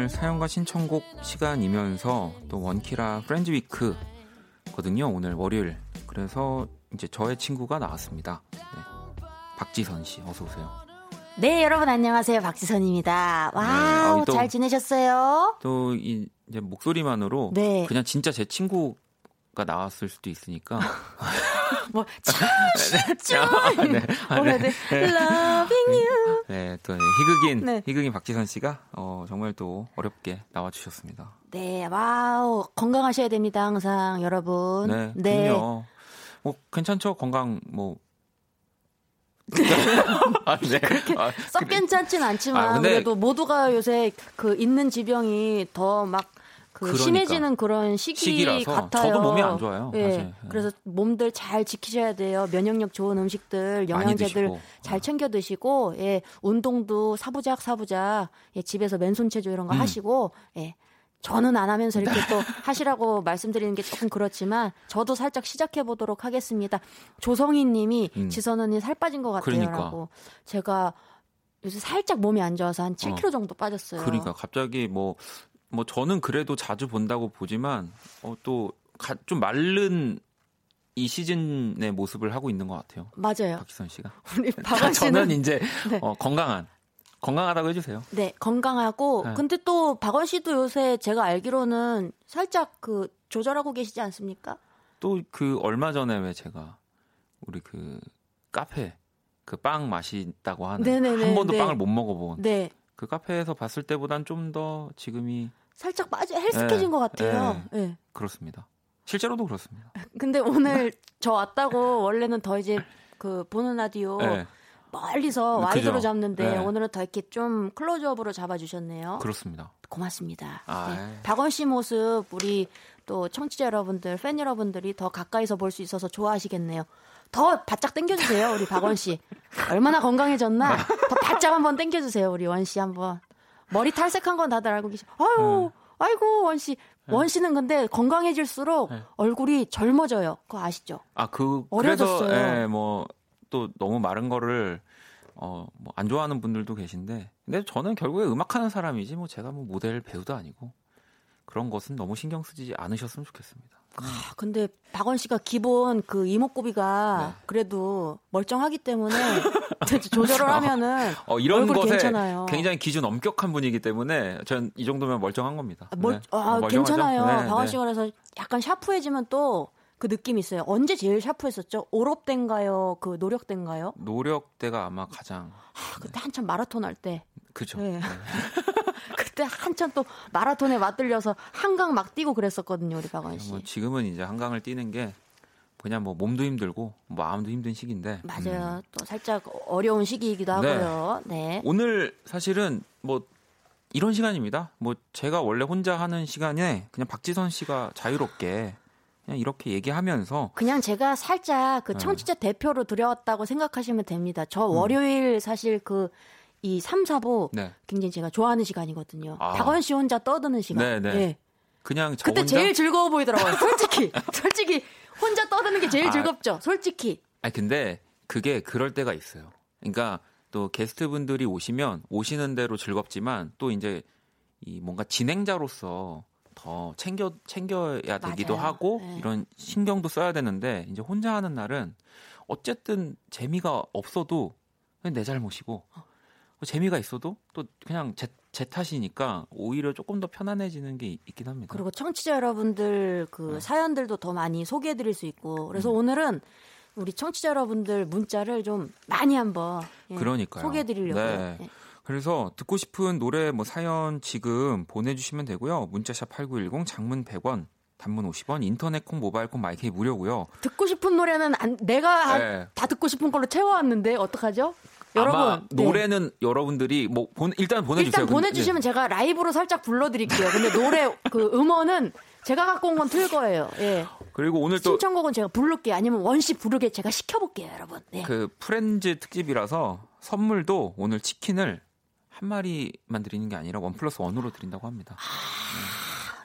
오늘 사연과 신청곡 시간이면서 또 원키라 friends week거든요 오늘 월요일 그래서 이제 저의 친구가 나왔습니다 네. 박지선 씨 어서 오세요 네, 여러분 안녕하세요. 박지선입니다. wow, 네, 아, 또- 잘 지내셨어요? 또 이 이제 목소리만으로 네. 그냥 진짜 제 친구가 나왔을 수도 있으니까 뭐, 참, 네. 아, 뭐라 해야 돼? Loving you. 네, 또 희극인 네. 희극인 박지선 씨가 어, 정말 또 어렵게 나와 주셨습니다. 네, wow, 건강하셔야 됩니다, 항상, 여러분. 네, 그럼요. 뭐 괜찮죠? 건강 뭐 아, 네. 아, 썩 괜찮진 않지만, 아, 근데- 그래도 모두가 요새 그 있는 지병이 더 막, 그 그러니까. 심해지는 그런 시기 같아요. 저도 몸이 안 좋아요, 예. 사실. 네. 그래서 몸들 잘 지키셔야 돼요. 면역력 좋은 음식들, 영양제들. 잘 챙겨 드시고, 예, 운동도 사부작 사부작, 예, 집에서 맨손 체조 이런 거 음. 하시고, 예. 저는 안 하면서 이렇게 또 하시라고 말씀드리는 게 조금 그렇지만 저도 살짝 시작해 보도록 하겠습니다. 조성희 님이 음. 지선 언니 살 빠진 것 같아요라고. 그러니까. 제가 요새 살짝 몸이 안 좋아서 한 7kg 정도 빠졌어요. 그러니까 갑자기 뭐, 뭐 저는 그래도 자주 본다고 보지만, 어, 또, 가- 좀 마른 이 시즌의 모습을 하고 있는 것 같아요. 맞아요. 박지선 씨가. 우리 박원 씨는 저는 이제 네. 어, 건강한, 건강하다고 해주세요. 네, 건강하고 네. 근데 또 박원 씨도 요새 제가 알기로는 살짝 그 조절하고 계시지 않습니까? 또 그 얼마 전에 왜 제가 우리 그 카페 그 빵 맛있다고 하는 네네네, 한 번도 네. 빵을 못 먹어본 네. 그 카페에서 봤을 때보단 좀 더 지금이 살짝 빠져 헬스케진 네, 것 같아요. 네. 그렇습니다. 실제로도 그렇습니다. 근데 오늘 저 왔다고 원래는 더 이제 그 보는 라디오 네, 멀리서 그죠. wide로 잡는데 네. 오늘은 더 이렇게 좀 클로즈업으로 잡아주셨네요. 그렇습니다. 고맙습니다. 아, 네. 예. 박원 씨 모습 우리 또 청취자 여러분들, 팬 여러분들이 더 가까이서 볼 수 있어서 좋아하시겠네요. 더 바짝 당겨주세요, 우리 박원 씨. 얼마나 건강해졌나? 더 바짝 한번 당겨주세요, 우리 원 씨 한번. 머리 탈색한 건 다들 알고 계시. 아유, 네. 아이고 원 씨. 원 씨는 근데 건강해질수록 얼굴이 젊어져요. 그거 아시죠? 아, 그, 어려졌어요. 그래서, 예, 뭐, 또 너무 마른 거를, 어, 뭐, 안 좋아하는 분들도 계신데, 근데 저는 결국에 음악하는 사람이지, 뭐, 제가 뭐, 모델 배우도 아니고, 그런 것은 너무 신경 쓰지 않으셨으면 좋겠습니다. 아, 근데 박원 씨가 기본 그 이목구비가 네. 그래도 멀쩡하기 때문에 조절을 하면은 어, 이런 얼굴 것에 괜찮아요. 굉장히 기준 엄격한 분이기 때문에 전 이 정도면 멀쩡한 겁니다. 아, 멀, 네. 아, 어? 괜찮아요. 네, 박원 네. 씨가 그래서 약간 샤프해지면 또 그 느낌이 있어요. 언제 제일 샤프했었죠? 오롭된가요? 그 노력된가요? 노력대가 아마 가장 아, 그때 한참 마라톤 할 때. 그죠. 네. 네. 그때 한참 또 마라톤에 맞들려서 한강 막 뛰고 그랬었거든요, 우리 박원 씨. 뭐 지금은 이제 한강을 뛰는 게 그냥 뭐 몸도 힘들고 마음도 힘든 시기인데 맞아요. 음. 또 살짝 어려운 시기이기도 네. 하고요. 네. 오늘 사실은 뭐 이런 시간입니다. 뭐 제가 원래 혼자 하는 시간에 그냥 박지선 씨가 자유롭게 그냥 이렇게 얘기하면서 그냥 제가 살짝 그 네. 청취자 대표로 들여왔다고 생각하시면 됩니다. 저 월요일 사실 그 이 3, 4부 네 굉장히 제가 좋아하는 시간이거든요. 아. 박원 씨 혼자 떠드는 시간. 네, 네. 예. 그냥 저 그때 혼자 제일 즐거워 보이더라고요. 솔직히. 솔직히 혼자 떠드는 게 제일 아. 즐겁죠. 솔직히. 아니 근데 그게 그럴 때가 있어요. 그러니까 또 게스트분들이 오시면 오시는 대로 즐겁지만 또 이제 이 뭔가 진행자로서 더 챙겨 챙겨야 되기도 맞아요. 하고 네. 이런 신경도 써야 되는데 이제 혼자 하는 날은 어쨌든 재미가 없어도 그냥 내 잘못이고 뭐 재미가 있어도 또 그냥 제, 제 탓이니까 오히려 조금 더 편안해지는 게 있- 있긴 합니다. 그리고 청취자 여러분들 그 네. 사연들도 더 많이 소개해 드릴 수 있고. 그래서 음. 오늘은 우리 청취자 여러분들 문자를 좀 많이 한번 예, 그러니까요. 소개해 드리려고요. 네. 예. 그래서 듣고 싶은 노래 뭐 사연 지금 보내주시면 되고요. 문자샵 8910 장문 100원 단문 50원 인터넷 콩 모바일 콩 마이크이 무료고요. 듣고 싶은 노래는 안- 내가 네. 다 듣고 싶은 걸로 채워왔는데 어떡하죠? 여러분 네. 노래는 여러분들이 뭐 본- 일단 보내주세요. 일단 근데- 보내주시면 제가 라이브로 살짝 불러드릴게요. 근데 노래 그 음원은 제가 갖고 온 건 틀 거예요. 예. 네. 그리고 오늘 또 신청곡은 제가 부를게요. 아니면 원씨 부르게 제가 시켜볼게요, 여러분. 네. 그 friends 특집이라서 선물도 오늘 치킨을 한 마리만 드리는 게 아니라 one plus one으로 드린다고 합니다.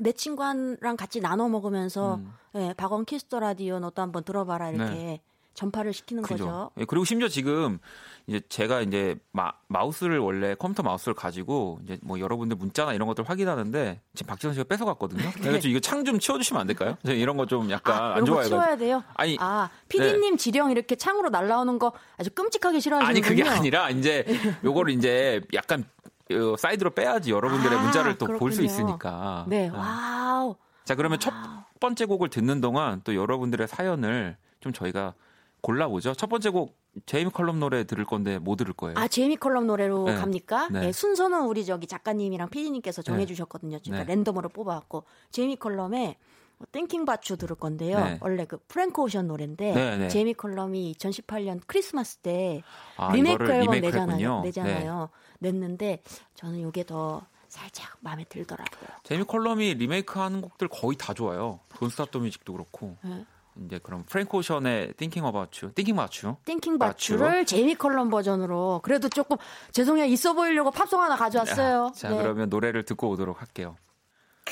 내 친구랑 같이 나눠 먹으면서 음. 예, 박원 Kiss the Radio 너도 한번 들어봐라 이렇게 네. 전파를 시키는 거죠. 그죠. 예, 그리고 심지어 지금 이제 제가 이제 마, 마우스를 원래 컴퓨터 마우스를 가지고 이제 뭐 여러분들 문자나 이런 것들 확인하는데 지금 박지선 씨가 뺏어갔거든요. 그래서 이거 창 좀 치워주시면 안 될까요? 이런 거 좀 약간 아, 안 좋아해가지고. 치워야 돼요. 아니, 아, PD님 지령 이렇게 창으로 날라오는 거 아주 끔찍하게 싫어하시는군요. 아니 그게 아니라 이제 요거를 이제 약간 어, 사이드로 빼야지 여러분들의 아, 문자를 또 볼 수. 있으니까. 네, 네. wow. 자 그러면 첫 번째 곡을 듣는 동안 또 여러분들의 사연을 좀 저희가 골라보죠. 첫 번째 곡 제이미 컬럼 노래 들을 건데 뭐 들을 거예요? 아, 제이미 컬럼 노래로 네. 갑니까? 네. 네, 순서는 우리 저기 작가님이랑 PD님께서 네. 정해주셨거든요. 제가 네. 랜덤으로 뽑아왔고 제이미 컬럼의 Thinkin Bout You 들을 건데요. 네. 원래 그 프랭크 오션 노래인데 네, 네. 제이미 컬럼이 2018년 크리스마스 때 아, 리메이크 앨범 내잖아요. 네. 내잖아요. 냈는데 저는 이게 더 살짝 마음에 들더라고요. 제이미 컬럼이 리메이크하는 곡들 거의 다 좋아요. Don't Stop The Music도 그렇고. 네. 이제 그럼 프랭크 오션의 Thinking About You, Thinking About You. Thinkin Bout You. Bout You를 제이미 컬럼 버전으로 그래도 조금 죄송해요 있어 보이려고 팝송 하나 가져왔어요. 자 네. 그러면 노래를 듣고 오도록 할게요.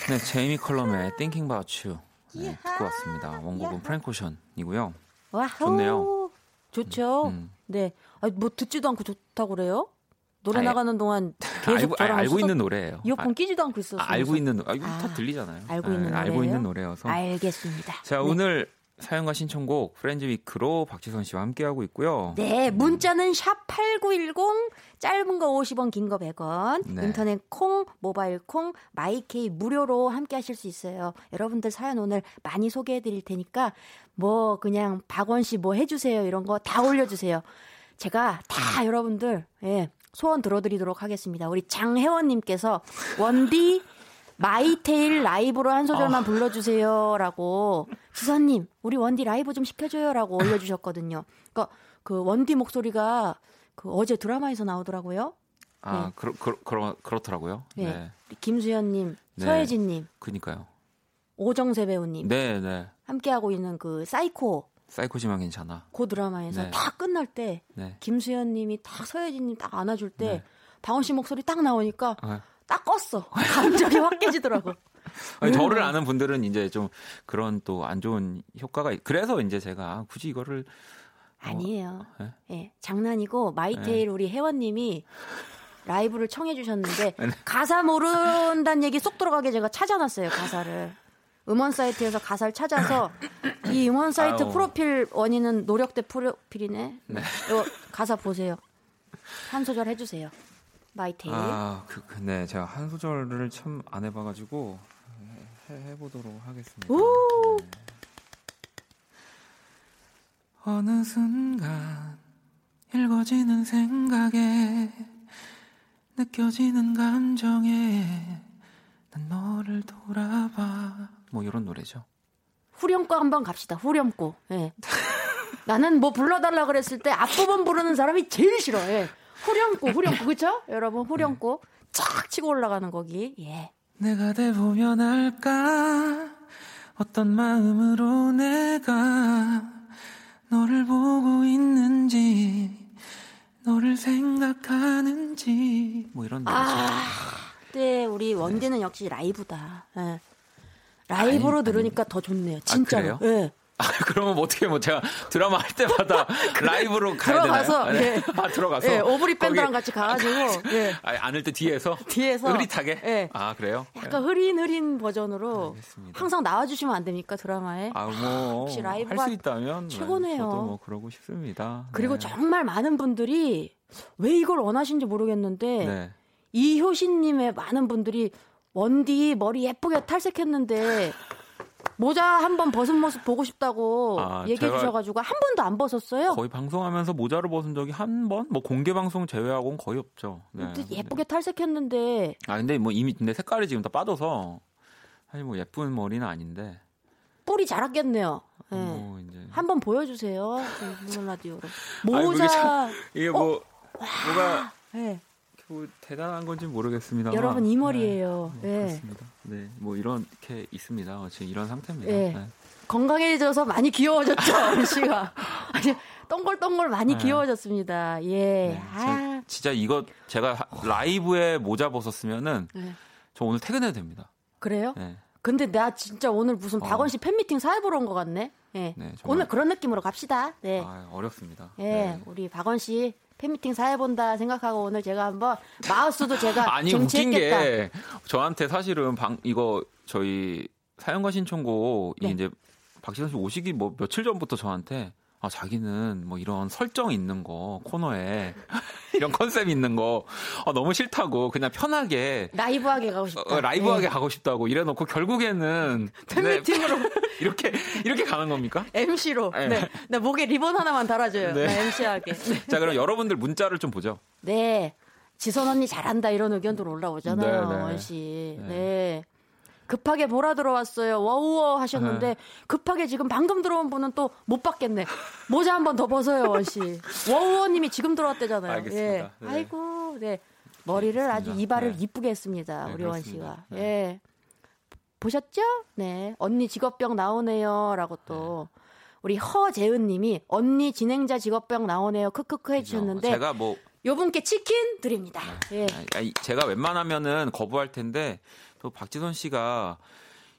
네, 제이미 컬럼의 Thinking About You 네, 듣고 왔습니다. 원곡은 프랭크 오션이고요. 와우. 좋네요. 좋죠. 음. 네. 아니, 뭐 듣지도 않고 좋다고 그래요? 노래 아, 나가는 동안 계속 알고, 저랑 알고 있는 노래예요. 이어폰 아, 끼지도 않고 있었어요. 아, 알고 있는 노- 아, 이거 아, 다 들리잖아요. 알고 아, 있는 알고 노래예요? 있는 노래여서. 알겠습니다. 자, 네. 오늘 사연과 신청곡 프렌즈 위크로 박지선 씨와 함께 하고 있고요. 네, 문자는 샵 8910, 짧은 거 50원, 긴 거 100원, 네. 인터넷 콩, 모바일 콩, 마이케이 무료로 함께 하실 수 있어요. 여러분들 사연 오늘 많이 소개해 드릴 테니까, 뭐, 그냥 박원 씨 뭐 해주세요. 이런 거 다 올려주세요. 제가 다 여러분들, 예, 소원 들어드리도록 하겠습니다. 우리 장혜원님께서, 원디, My Tale 라이브로 한 소절만 불러주세요라고 지선님 우리 원디 라이브 좀 시켜줘요라고 올려주셨거든요. 그러니까 그 원디 목소리가 그 어제 드라마에서 나오더라고요. 아, 네. 그러, 그러, 그러, 그렇더라고요. 네. 네. 김수현님, 네. 서예지님, 그니까요. 오정세 배우님 네, 네. 함께하고 있는 그 사이코 사이코지만 괜찮아. 그 드라마에서 네. 다 끝날 때 네. 김수현님이 딱 서예지님 딱 안아줄 때 네. 박원 씨 목소리 딱 나오니까 아, 딱 껐어. 감정이 확 깨지더라고. 아니, 음. 저를 아는 분들은 이제 좀 그런 또 안 좋은 효과가 있- 그래서 이제 제가 굳이 이거를 아니에요. 네? 예, 장난이고 My Tale 우리 혜원님이 라이브를 청해 주셨는데 네. 가사 모른다는 얘기 쏙 들어가게 제가 찾아놨어요 가사를 음원 사이트에서 가사를 찾아서 이 음원 사이트 아유. 프로필 원인은 노력 때 프로필이네. 네. 가사 보세요. 한 소절 해주세요. 마이테일. 아, 그, 그, 네, 제가 한 소절을 참 안 해봐가지고 해, 해보도록 하겠습니다. 오! 네. 어느 순간 읽어지는 생각에 느껴지는 감정에 난 너를 돌아봐 뭐 이런 노래죠. 후렴구 한번 갑시다. 후렴구. 예. 나는 뭐 불러달라 그랬을 때 앞부분 부르는 사람이 제일 싫어해. 후렴구, 후렴구, 그쵸? 여러분, 후렴구. 쫙 치고 올라가는 거기. 예. 내가 돼 보면 알까 어떤 마음으로 내가 너를 보고 있는지 너를 생각하는지 뭐 이런 노래죠. 아, 네, 우리 원디는 역시 라이브다. 예. 라이브로 아니, 들으니까 더 좋네요. 진짜로. 그래요? 예. 아, 그러면 뭐 어떻게 뭐 제가 드라마 할 때마다 라이브로 가야 들어가서, 되나요? 예. 아, 들어가서 예, 오브리 밴드랑 같이 가가지고, 예. 아, 안을 때 뒤에서 뒤에서. 흐릿하게 예. 아 그래요? 약간 흐린 흐린 버전으로 알겠습니다. 항상 나와주시면 안 됩니까 드라마에? 아뭐 혹시 할 라이브가 수 있다면 네, 최고네요. 저도 뭐 그러고 싶습니다. 그리고 네. 정말 많은 분들이 왜 이걸 원하신지 모르겠는데 네. 이효신님의 많은 분들이 원디 머리 예쁘게 탈색했는데 모자 한 번 벗은 모습 보고 싶다고 아, 얘기해 주셔가지고 한 번도 안 벗었어요. 거의 방송하면서 모자를 벗은 적이 한 번, 뭐 공개 방송 제외하고는 거의 없죠. 네. 근데 예쁘게 탈색했는데 아 근데 뭐 이미 근데 색깔이 지금 다 빠져서 사실 뭐 예쁜 머리는 아닌데. 뿔이 자랐겠네요. 예. 뭐 이제 한번 보여주세요. 무슨 라디오로. 아니, 모자. 참- 이게 뭐 어? 뭐가 예. 뭐 대단한 건지 모르겠습니다. 여러분 이 머리예요. 네, 예. 그렇습니다. 네, 뭐 이렇게 있습니다. 어, 지금 이런 상태입니다. 예. 네. 건강해져서 많이 귀여워졌죠, 씨가. 아니, 동글동글 많이 네. 귀여워졌습니다. 예. 네, 아, 제- 진짜 이거 제가 하- 라이브에 모자 벗었으면은 네. 저 오늘 퇴근해도 됩니다. 그래요? 네. 근데 나 진짜 오늘 무슨 어. 박원 씨 팬미팅 사회 보러 온 것 같네. 예. 네. 오늘 그런 느낌으로 갑시다. 네. 아, 어렵습니다. 예. 네. 우리 박원 씨 팬미팅 사회 본다 생각하고 오늘 제가 한번 마우스도 제가 아니 웃긴. 게 저한테 사실은 방 이거 저희 사연과 신청곡 이 네. 이제 박지선 씨 오시기 뭐 며칠 전부터 저한테 아 자기는 뭐 이런 설정 있는 거 코너에 이런 컨셉 있는 거 아, 너무 싫다고 그냥 편하게 라이브하게 가고 싶다. 어, 라이브하게 예. 가고 싶다고 이래놓고 결국에는 팬미팅으로 네, 이렇게 이렇게 가는 겁니까? MC로. 네. 네. 나 목에 리본 하나만 달아줘요. 네. 나 MC하게. 자 그럼 여러분들 문자를 좀 보죠. 네. 지선 언니 잘한다 이런 의견들 올라오잖아요, 네, 네. 원 씨. 네. 네. 급하게 보라 들어왔어요. 워우워 하셨는데 네. 급하게 지금 방금 들어온 분은 또 못 받겠네. 모자 한 번 더 벗어요, 원 씨. 워우워 님이 지금 들어왔대잖아요. 알겠습니다. 예. 네. 아이고, 네. 머리를 아주 알겠습니다. 이발을 네. 이쁘게 했습니다, 네, 우리 원. 씨가. 네. 예. 보셨죠? 네. 언니 직업병 나오네요. 라고 또. 우리 허재은 님이 언니 진행자 직업병 나오네요. 크크크 해주셨는데. 제가 뭐 요 분께 치킨 드립니다. 예. 제가 웬만하면은 거부할 텐데 또 박지선 씨가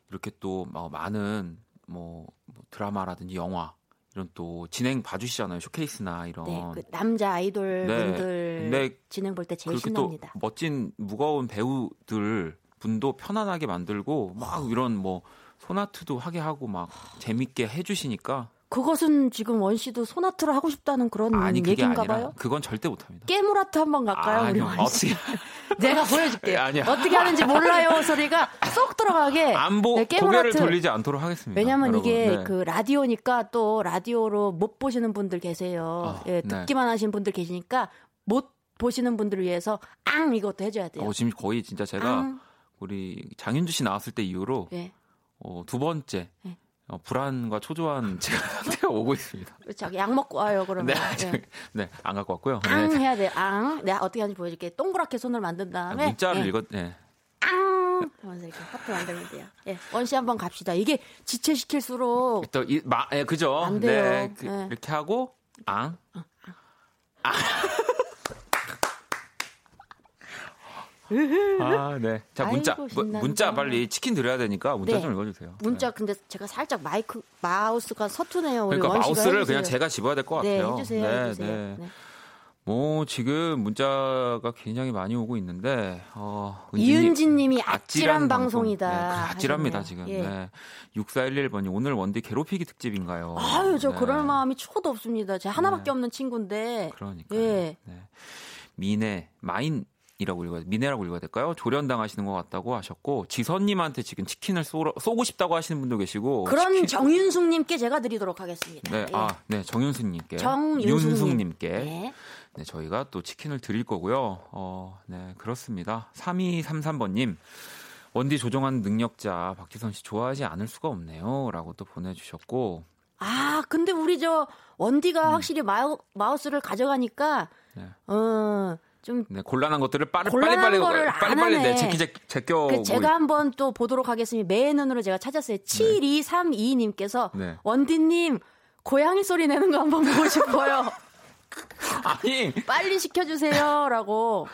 이렇게 또막 많은 뭐, 뭐 드라마라든지 영화 이런 또 진행 봐주시잖아요. 쇼케이스나 이런. 네, 그 남자 아이돌 네. 분들 근데 진행 볼 때 제일 신납니다. 또 멋진 무거운 배우들 분도 편안하게 만들고 막 이런 뭐 소나트도 하게 하고 막 재밌게 해주시니까 그것은 지금 원 씨도 소나트를 하고 싶다는 그런 아니 그게 얘기인가 아니라 봐요. 그건 절대 못합니다. 깨물아트 한번 갈까요, 우리 아니요, 원 씨? 어떻게 내가 보여줄게요. 아니야. 어떻게 하는지 몰라요 소리가 쏙 들어가게. 안보 네, 고개를. 돌리지 않도록 하겠습니다. 왜냐면 여러분. 이게 네. 그 라디오니까 또 라디오로 못 보시는 분들 계세요. 아, 예, 네. 듣기만 하신 분들 계시니까 못 보시는 분들을 위해서 앙 이것도 해줘야 돼요. 어, 지금 거의 진짜 제가 앙. 우리 장윤주 씨 나왔을 때 이후로 예. 어, 두 번째 네. 어, 불안과 초조한 제가 상태가 오고 있습니다. 자기 약 먹고 와요 그러면. 네, 예. 저- 네, 안 갖고 왔고요. 앙 네. 해야 돼. 앙. 내가 어떻게 하는지 보여줄게. 동그랗게 손을 만든 다음에 문자를 예. 읽었, 네. 앙 하면서 이렇게 하트 만들면 돼요. 예. 원씨 한번 갑시다. 이게 지체시킬수록 또 이, 마, 예, 그죠? 안 돼요. 네, 그, 네. 이렇게 하고 앙. 아, 네. 자, 문자. 아이고. 문자 빨리 치킨 드려야 되니까 문자 네. 좀 읽어 주세요. 문자 근데 제가 살짝 마이크 마우스가 서투네요. 그러니까 마우스를 해주세요. 그냥 제가 집어야 될것 네, 같아요. 해주세요. 네, 해주세요. 네. 네. 뭐 지금 문자가 굉장히 많이 오고 있는데 어, 이은진님이 아찔한 방송이다. 네, 그 아찔합니다 하셨네요. 지금. 예. 네. 6411번이 오늘 원디 괴롭히기 특집인가요? 아유 저 네. 그럴 마음이 초도 없습니다. 제가 하나밖에 없는 친구인데. 그러니까. 예. 네. 미네 마인 이라고 읽어야 미네라고 읽어야 될까요? 조련당하시는 것 같다고 하셨고 지선님한테 지금 치킨을 쏘, 쏘고 싶다고 하시는 분도 계시고 그런 치킨- 정윤숙님께 제가 드리도록 하겠습니다. 네, 예. 아, 네, 정윤수님께, 정윤숙님. 윤숙님께, 네. 네, 저희가 또 치킨을 드릴 거고요. 어, 네, 그렇습니다. 3233번님, 원디 조정하는 능력자 박지선 씨 좋아하지 않을 수가 없네요. 라고 또 보내주셨고, 아 근데 우리 저 원디가 확실히 마우, 마우스를 가져가니까 음. 네. 어. 좀 네, 곤란한 것들을 빠르, 곤란한 빨리 빨리, 빨리 안 빨리. 네, 제끼, 제껴. 그뭐 제가 한번 또 보도록 하겠습니다. 매의 눈으로 제가 찾았어요. 7232 님께서 네. 원디 님 고양이 소리 내는 거 한번 보고 싶어요. 아니, 빨리 시켜주세요라고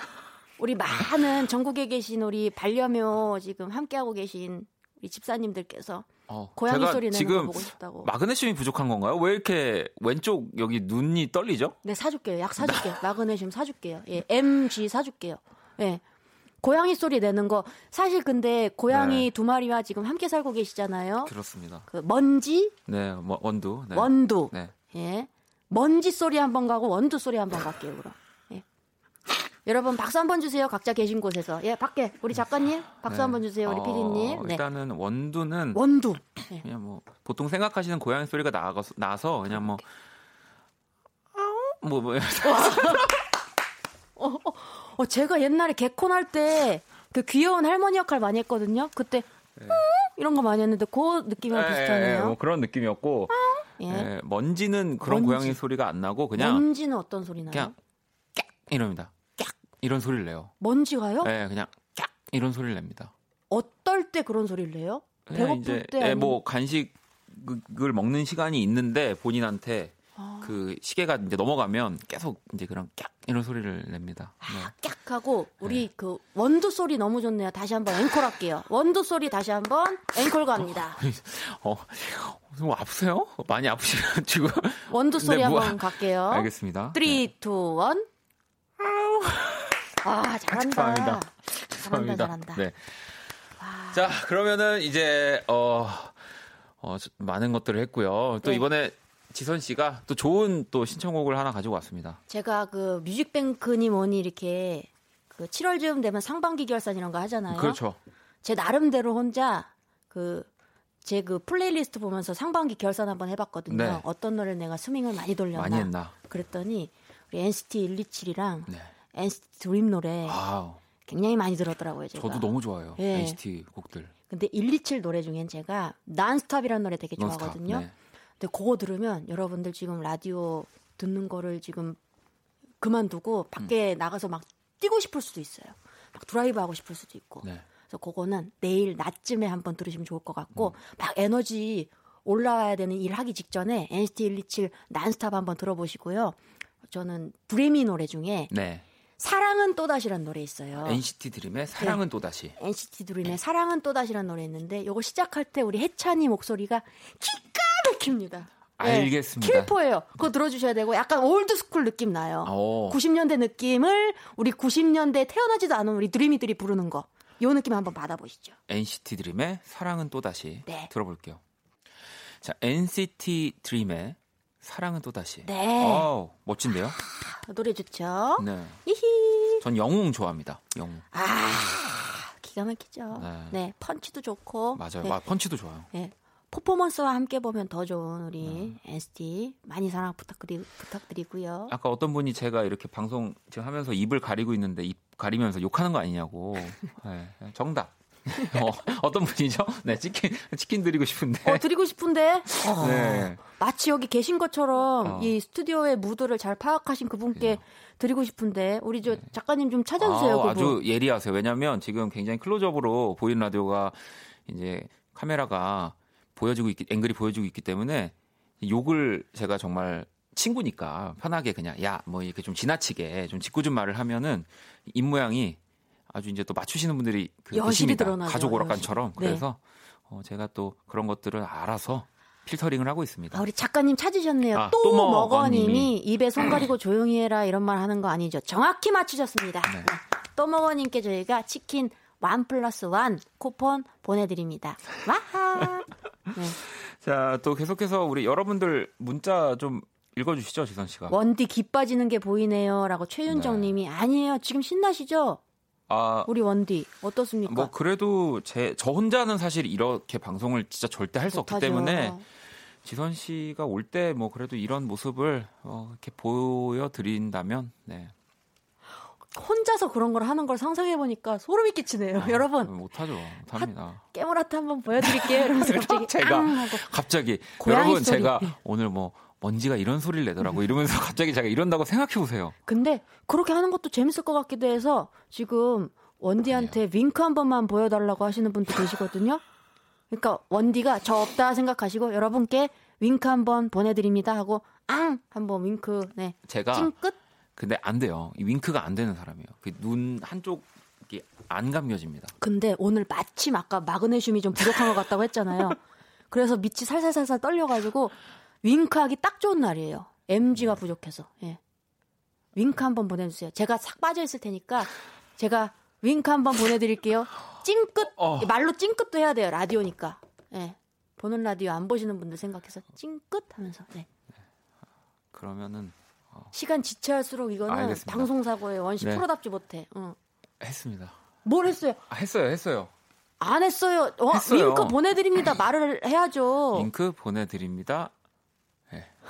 우리 많은 전국에 계신 우리 반려묘 지금 함께하고 계신 우리 집사님들께서 어, 고양이 소리 내는 지금 거 보고 싶다고. 마그네슘이 부족한 건가요? 왜 이렇게 왼쪽 여기 눈이 떨리죠? 네 사줄게요. 약 사줄게요. 마그네슘 사줄게요. 예, MG 사줄게요. 예. 고양이 소리 내는 거 사실 근데 고양이 네. 두 마리와 지금 함께 살고 계시잖아요. 그렇습니다. 그 먼지, 네, 뭐, 원두. 네. 원두. 네. 예. 먼지 소리 한번 가고 원두 소리 한번 갈게요, 그럼. 예. 여러분 박수 한번 주세요. 각자 계신 곳에서. 예, 밖에 우리 작가님 박수 네. 한번 주세요. 우리 어, PD님. 네. 일단은 원두는 원두. 예. 그냥 뭐 보통 생각하시는 고양이 소리가 나가서 나서 그냥 뭐 뭐, 뭐, 어, 제가 옛날에 개콘 할 때 그 귀여운 할머니 역할 많이 했거든요. 그때 음, 이런 거 많이 했는데 그 느낌이랑 비슷하네요. 예, 뭐 그런 느낌이었고 예. 예, 먼지는 그런 먼지. 고양이 소리가 안 나고 그냥 먼지는 어떤 소리 나요? 그냥 깍 이럽니다. 깍 이런 소리를 내요. 먼지가요? 예, 그냥 깍 이런 소리를 냅니다. 어떨 때 그런 소리를 내요? 그냥 배고플 이제 때 예, 아니면 뭐 간식을 먹는 시간이 있는데 본인한테 아. 그 시계가 이제 넘어가면 계속 이제 그런 깍 이런 소리를 nep니다. 네. 아, 깍 하고 우리 그 원두 소리 너무 좋네요. 다시 한번 앵콜 할게요. 원두 소리 다시 한번 앵콜 갑니다. 어, 뭐 아프세요? 많이 아프시면 지금. 원두 소리 네, 뭐- 한번 갈게요. 알겠습니다. 3, 2, 1. 아, 잘한다. 축하합니다. 잘한다, 죄송합니다. 잘한다. 네. 자, 그러면은 이제 어, 어 저- 많은 것들을 했고요. 또 네. 이번에 지선 씨가 또 좋은 또 신청곡을 하나 가지고 왔습니다. 제가 그 뮤직뱅크니 뭐니 이렇게 그 7월쯤 되면 상반기 결산 이런 거 하잖아요. 그렇죠. 제 나름대로 혼자 그 제 그 플레이리스트 보면서 상반기 결산 한번 해봤거든요. 네. 어떤 노래를 내가 스밍을 많이 돌렸나. 많이 했나? 그랬더니 우리 NCT 127이랑 네. NCT 드림 노래 아우, 굉장히 많이 들었더라고요. 제가. 저도 너무 좋아요. 예. NCT 곡들. 근데 127 노래 중엔 제가 Non Stop이라는 노래 되게. 좋아하거든요. 네. 근데 그거 들으면 여러분들 지금 라디오 듣는 거를 지금 그만두고 밖에 나가서 막 뛰고 싶을 수도 있어요. 막 드라이브 하고 싶을 수도 있고. 네. 그래서 그거는 내일 낮쯤에 한번 들으시면 좋을 것 같고 음. 막 에너지 올라와야 되는 일 하기 직전에 NCT 127 Non Stop 한번 들어보시고요. 저는 드리미 노래 중에 네. 사랑은 또다시란 노래 있어요. NCT 드림의 사랑은 네. 또다시. NCT 드림의 사랑은 또다시란 노래 있는데 요거 시작할 때 우리 해찬이 목소리가 기가 막힙니다. 알겠습니다. 킬포예요. 그거 들어주셔야 되고 약간 old school 느낌 나요. 오. 90년대 느낌을 우리 90년대 태어나지도 않은 우리 드리미들이 부르는 거. 요 느낌 한번 받아보시죠. NCT 드림의 사랑은 또다시 네. 들어볼게요. 자, NCT 드림의 사랑은 또다시. 네. 어우, 멋진데요? 노래 좋죠? 네. 히히. 전 영웅 좋아합니다. 영웅. 아, 기가 막히죠. 네. 네. 펀치도 좋고. 맞아요. 네. 마- 펀치도 좋아요. 네. 퍼포먼스와 함께 보면 더 좋은 우리 NCT 많이 사랑 부탁드리, 부탁드리고요. 아까 어떤 분이 제가 이렇게 방송 지금 하면서 입을 가리고 있는데 입 가리면서 욕하는 거 아니냐고. 네, 정답. 어, 떤 분이죠? 네, 치킨 치킨 드리고 싶은데. 어, 드리고 싶은데 어, 네. 마치 여기 계신 것처럼 어. 이 스튜디오의 무드를 잘 파악하신 그분께 드리고 싶은데 우리 저 작가님 좀 찾아주세요. 네. 아. 아주 예리하세요. 왜냐하면 지금 굉장히 클로즈업으로 보이는 라디오가 이제 카메라가 보여지고 있기 앵글이 보여지고 있기 때문에 욕을 제가 정말 친구니까 편하게 그냥 야 뭐 이렇게 좀 지나치게 좀 짓궂은 말을 하면은 입 모양이 아주 이제 또 맞추시는 분들이 그 여실히. 드러나죠, 가족 오락관처럼 여실히. 네. 그래서 어, 제가 또 그런 것들을 알아서 필터링을 하고 있습니다. 아, 우리 작가님 찾으셨네요. 아, 또 또 먹어님이. 입에 손 가리고 조용히 해라 이런 말 하는 거 아니죠? 정확히 맞추셨습니다. 네. 네. 또 먹어님께 저희가 치킨 원 플러스 원 쿠폰 보내드립니다. 와하. 네. 자, 또 계속해서 우리 여러분들 문자 좀 읽어주시죠, 지선 씨가. 원디 기 빠지는 게 보이네요 라고 최윤정님이 아니에요. 지금 신나시죠? 아, 우리 원디 어떻습니까? 뭐 그래도 제 저 혼자는 사실 이렇게 방송을 진짜 절대 할 수 없기. 때문에 지선 씨가 올 때 뭐 그래도 이런 모습을 어, 이렇게 보여드린다면 네 혼자서 그런 걸 하는 걸 상상해 보니까 소름이 끼치네요. 여러분 못하죠 못합니다. 깨물하트 한번 보여드릴게요. 이러면서 갑자기 제가 갑자기 여러분 소리. 제가 네. 오늘 뭐 먼지가 이런 소리를 내더라고 이러면서 갑자기 제가 이런다고 생각해 보세요. 근데 그렇게 하는 것도 재밌을 것 같기도 해서 지금 원디한테 윙크 한 번만 보여달라고 하시는 분도 계시거든요. 그러니까 원디가 저 없다 생각하시고 여러분께 윙크 한 번 보내드립니다 하고 앙 한번 윙크 네 제가 찡끝 근데 안 돼요. 이 윙크가 안 되는 사람이에요. 그 눈 한쪽이 안 감겨집니다. 근데 오늘 마침 아까 마그네슘이 좀 부족한 것 같다고 했잖아요. 그래서 밑이 살살살살 떨려가지고 윙크하기 딱 좋은 날이에요. MG가 부족해서. 예. 윙크 한번 보내주세요. 제가 싹 빠져 있을 테니까 제가 윙크 한번 보내드릴게요. 찡끝 어. 말로 찡끝도 해야 돼요. 라디오니까. 예. 보는 라디오 안 보시는 분들 생각해서 찡끝 하면서. 네. 그러면은 시간 지체할수록 이거는 알겠습니다. 방송 사고예요. 원시 네. 프로답지 못해. 응. 했습니다. 뭘 했어요? 아, 했어요, 했어요. 안 했어요. 어, 했어요. 윙크 보내드립니다. 말을 해야죠. 링크 보내드립니다.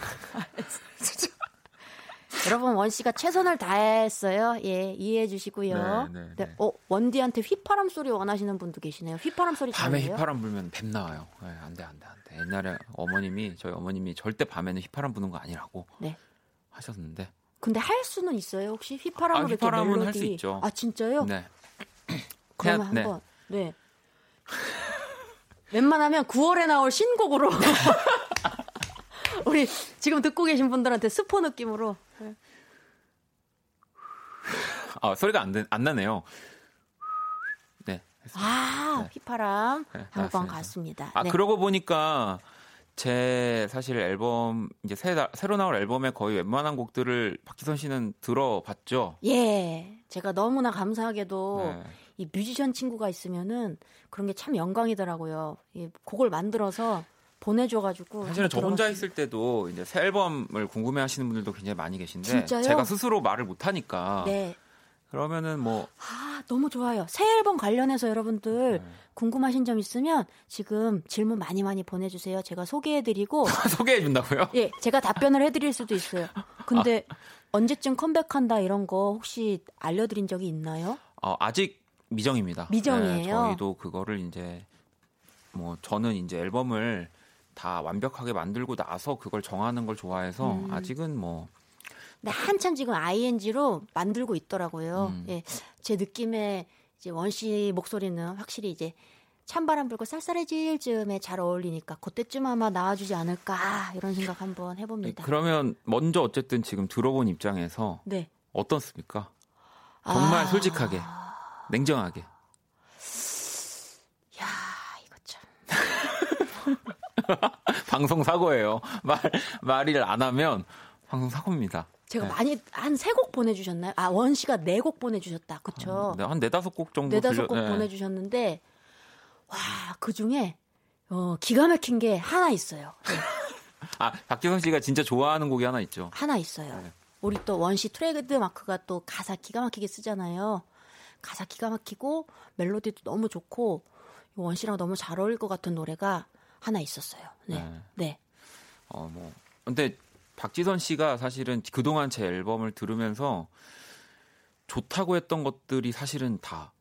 여러분 원 씨가 최선을 다했어요. 예 이해해 주시고요. 네, 네, 네. 어 원디한테 휘파람 소리 원하시는 분도 계시네요. 휘파람 소리 밤에 잘해요? 휘파람 불면 뱀 나와요. 네, 안 돼, 안 돼, 안 돼. 옛날에 어머님이 저희 어머님이 절대 밤에는 휘파람 부는 거 아니라고 네. 하셨는데. 근데 할 수는 있어요. 혹시 휘파람으로 아, 휘파람은 멜로디. 할수 있죠. 아 진짜요? 네. 그러면 네. 한번 네. 웬만하면 9월에 나올 신곡으로 우리 지금 듣고 계신 분들한테 스포 느낌으로 아 소리가 안, 되- 안 나네요. 네. 했습니다. 아 휘파람 네, 한번. 갔습니다. 아 네. 그러고 보니까 제 사실 앨범 이제 새, 새로 나올 앨범의 거의 웬만한 곡들을 박지선 씨는 들어봤죠. 예, 제가 너무나 감사하게도 네. 이 뮤지션 친구가 있으면은 그런 게 참 영광이더라고요. 이 곡을 만들어서 보내줘가지고 사실은 저 혼자. 있을 때도 이제 새 앨범을 궁금해하시는 분들도 굉장히 많이 계신데 진짜요? 제가 스스로 말을 못 하니까 네, 그러면은 뭐 아 너무 좋아요. 새 앨범 관련해서 여러분들 네. 궁금하신 점 있으면 지금 질문 많이 많이 보내주세요. 제가 소개해드리고 소개해 준다고요? 예, 제가 답변을 해드릴 수도 있어요. 근데 아. 언제쯤 컴백한다 이런 거 혹시 알려드린 적이 있나요? 어, 아직 미정입니다. 미정이에요? 네, 저희도 그거를 이제 뭐 저는 이제 앨범을 다 완벽하게 만들고 나서 그걸 정하는 걸 좋아해서 음. 아직은 뭐 근데 한참 지금 ING로 만들고 있더라고요. 음. 예, 제 느낌에 이제 원 씨 목소리는 확실히 이제 찬바람 불고 쌀쌀해질 즈음에 잘 어울리니까 그때쯤 아마 나와주지 않을까 이런 생각 한번 해봅니다. 그러면 먼저 어쨌든 지금 들어본 입장에서 네. 어떻습니까? 정말 아, 솔직하게 냉정하게 야 이거 참 방송 사고예요. 말 말을 안 하면 방송 사고입니다. 제가 네. 많이 한 세 곡 보내주셨나요? 아 원 씨가 네 곡 보내주셨다. 그쵸? 네, 한 네 다섯 곡 정도 네 다섯 곡 들려- 네. 보내주셨는데 와그 중에 어, 기가 막힌 게 하나 있어요. 네, 아 박지선 씨가 진짜 좋아하는 곡이 하나 있죠. 하나 있어요. 네. 우리 또 원 씨 트레이드 마크가 또 가사 기가 막히게 쓰잖아요. 가사 기가 막히고 멜로디도 너무 좋고 원 씨랑 너무 잘 어울릴 것 같은 노래가 하나 있었어요. 네, 네. 네. 어 뭐 근데 박지선 씨가 사실은 그동안 제 앨범을 들으면서 좋다고 했던 것들이 사실은 다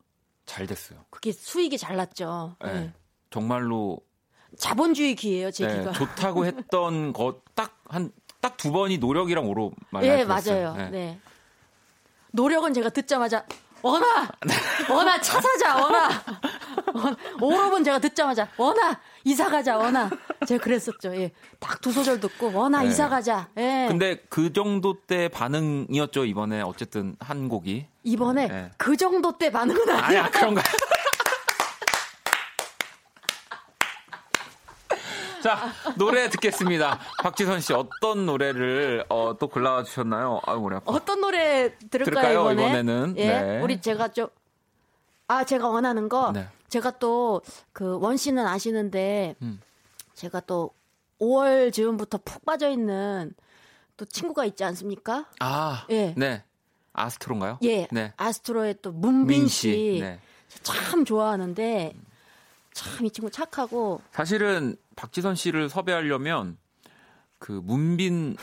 잘 됐어요. 그게 수익이 잘 났죠. 네. 네. 정말로 자본주의 기예요, 제 네, 기가. 좋다고 했던 것 딱 한 딱 두 번이 노력이랑 오로 말 예, 맞아요. 네. 노력은 제가 듣자마자 원아, 원아 차 사자, 원아. 오럽은 제가 듣자마자 원아 이사 가자, 원아. 제가 그랬었죠. 예, 딱 두 소절 듣고 원아 네. 이사 가자. 예. 근데 그 정도 때 반응이었죠 이번에 어쨌든 한 곡이. 이번에 네. 그 정도 때 반응은 아니야. 아니야 그런가. 자 노래 듣겠습니다. 박지선 씨 어떤 노래를 어, 또 골라와 주셨나요? 아유 머리 아파. 어떤 노래 들을까요, 들을까요, 이번에? 이번에는? 예, 네. 우리 제가 좀 아, 제가 원하는 거 네. 제가 또 그 원 씨는 아시는데 음. 제가 또 5월 즈음부터 푹 빠져 있는 또 친구가 있지 않습니까? 아, 예. 네. 아스트로인가요? 예, 네. 아스트로의 또 문빈 민 씨. 네. 참 좋아하는데 참 이 친구 착하고 사실은 박지선 씨를 섭외하려면 그 문빈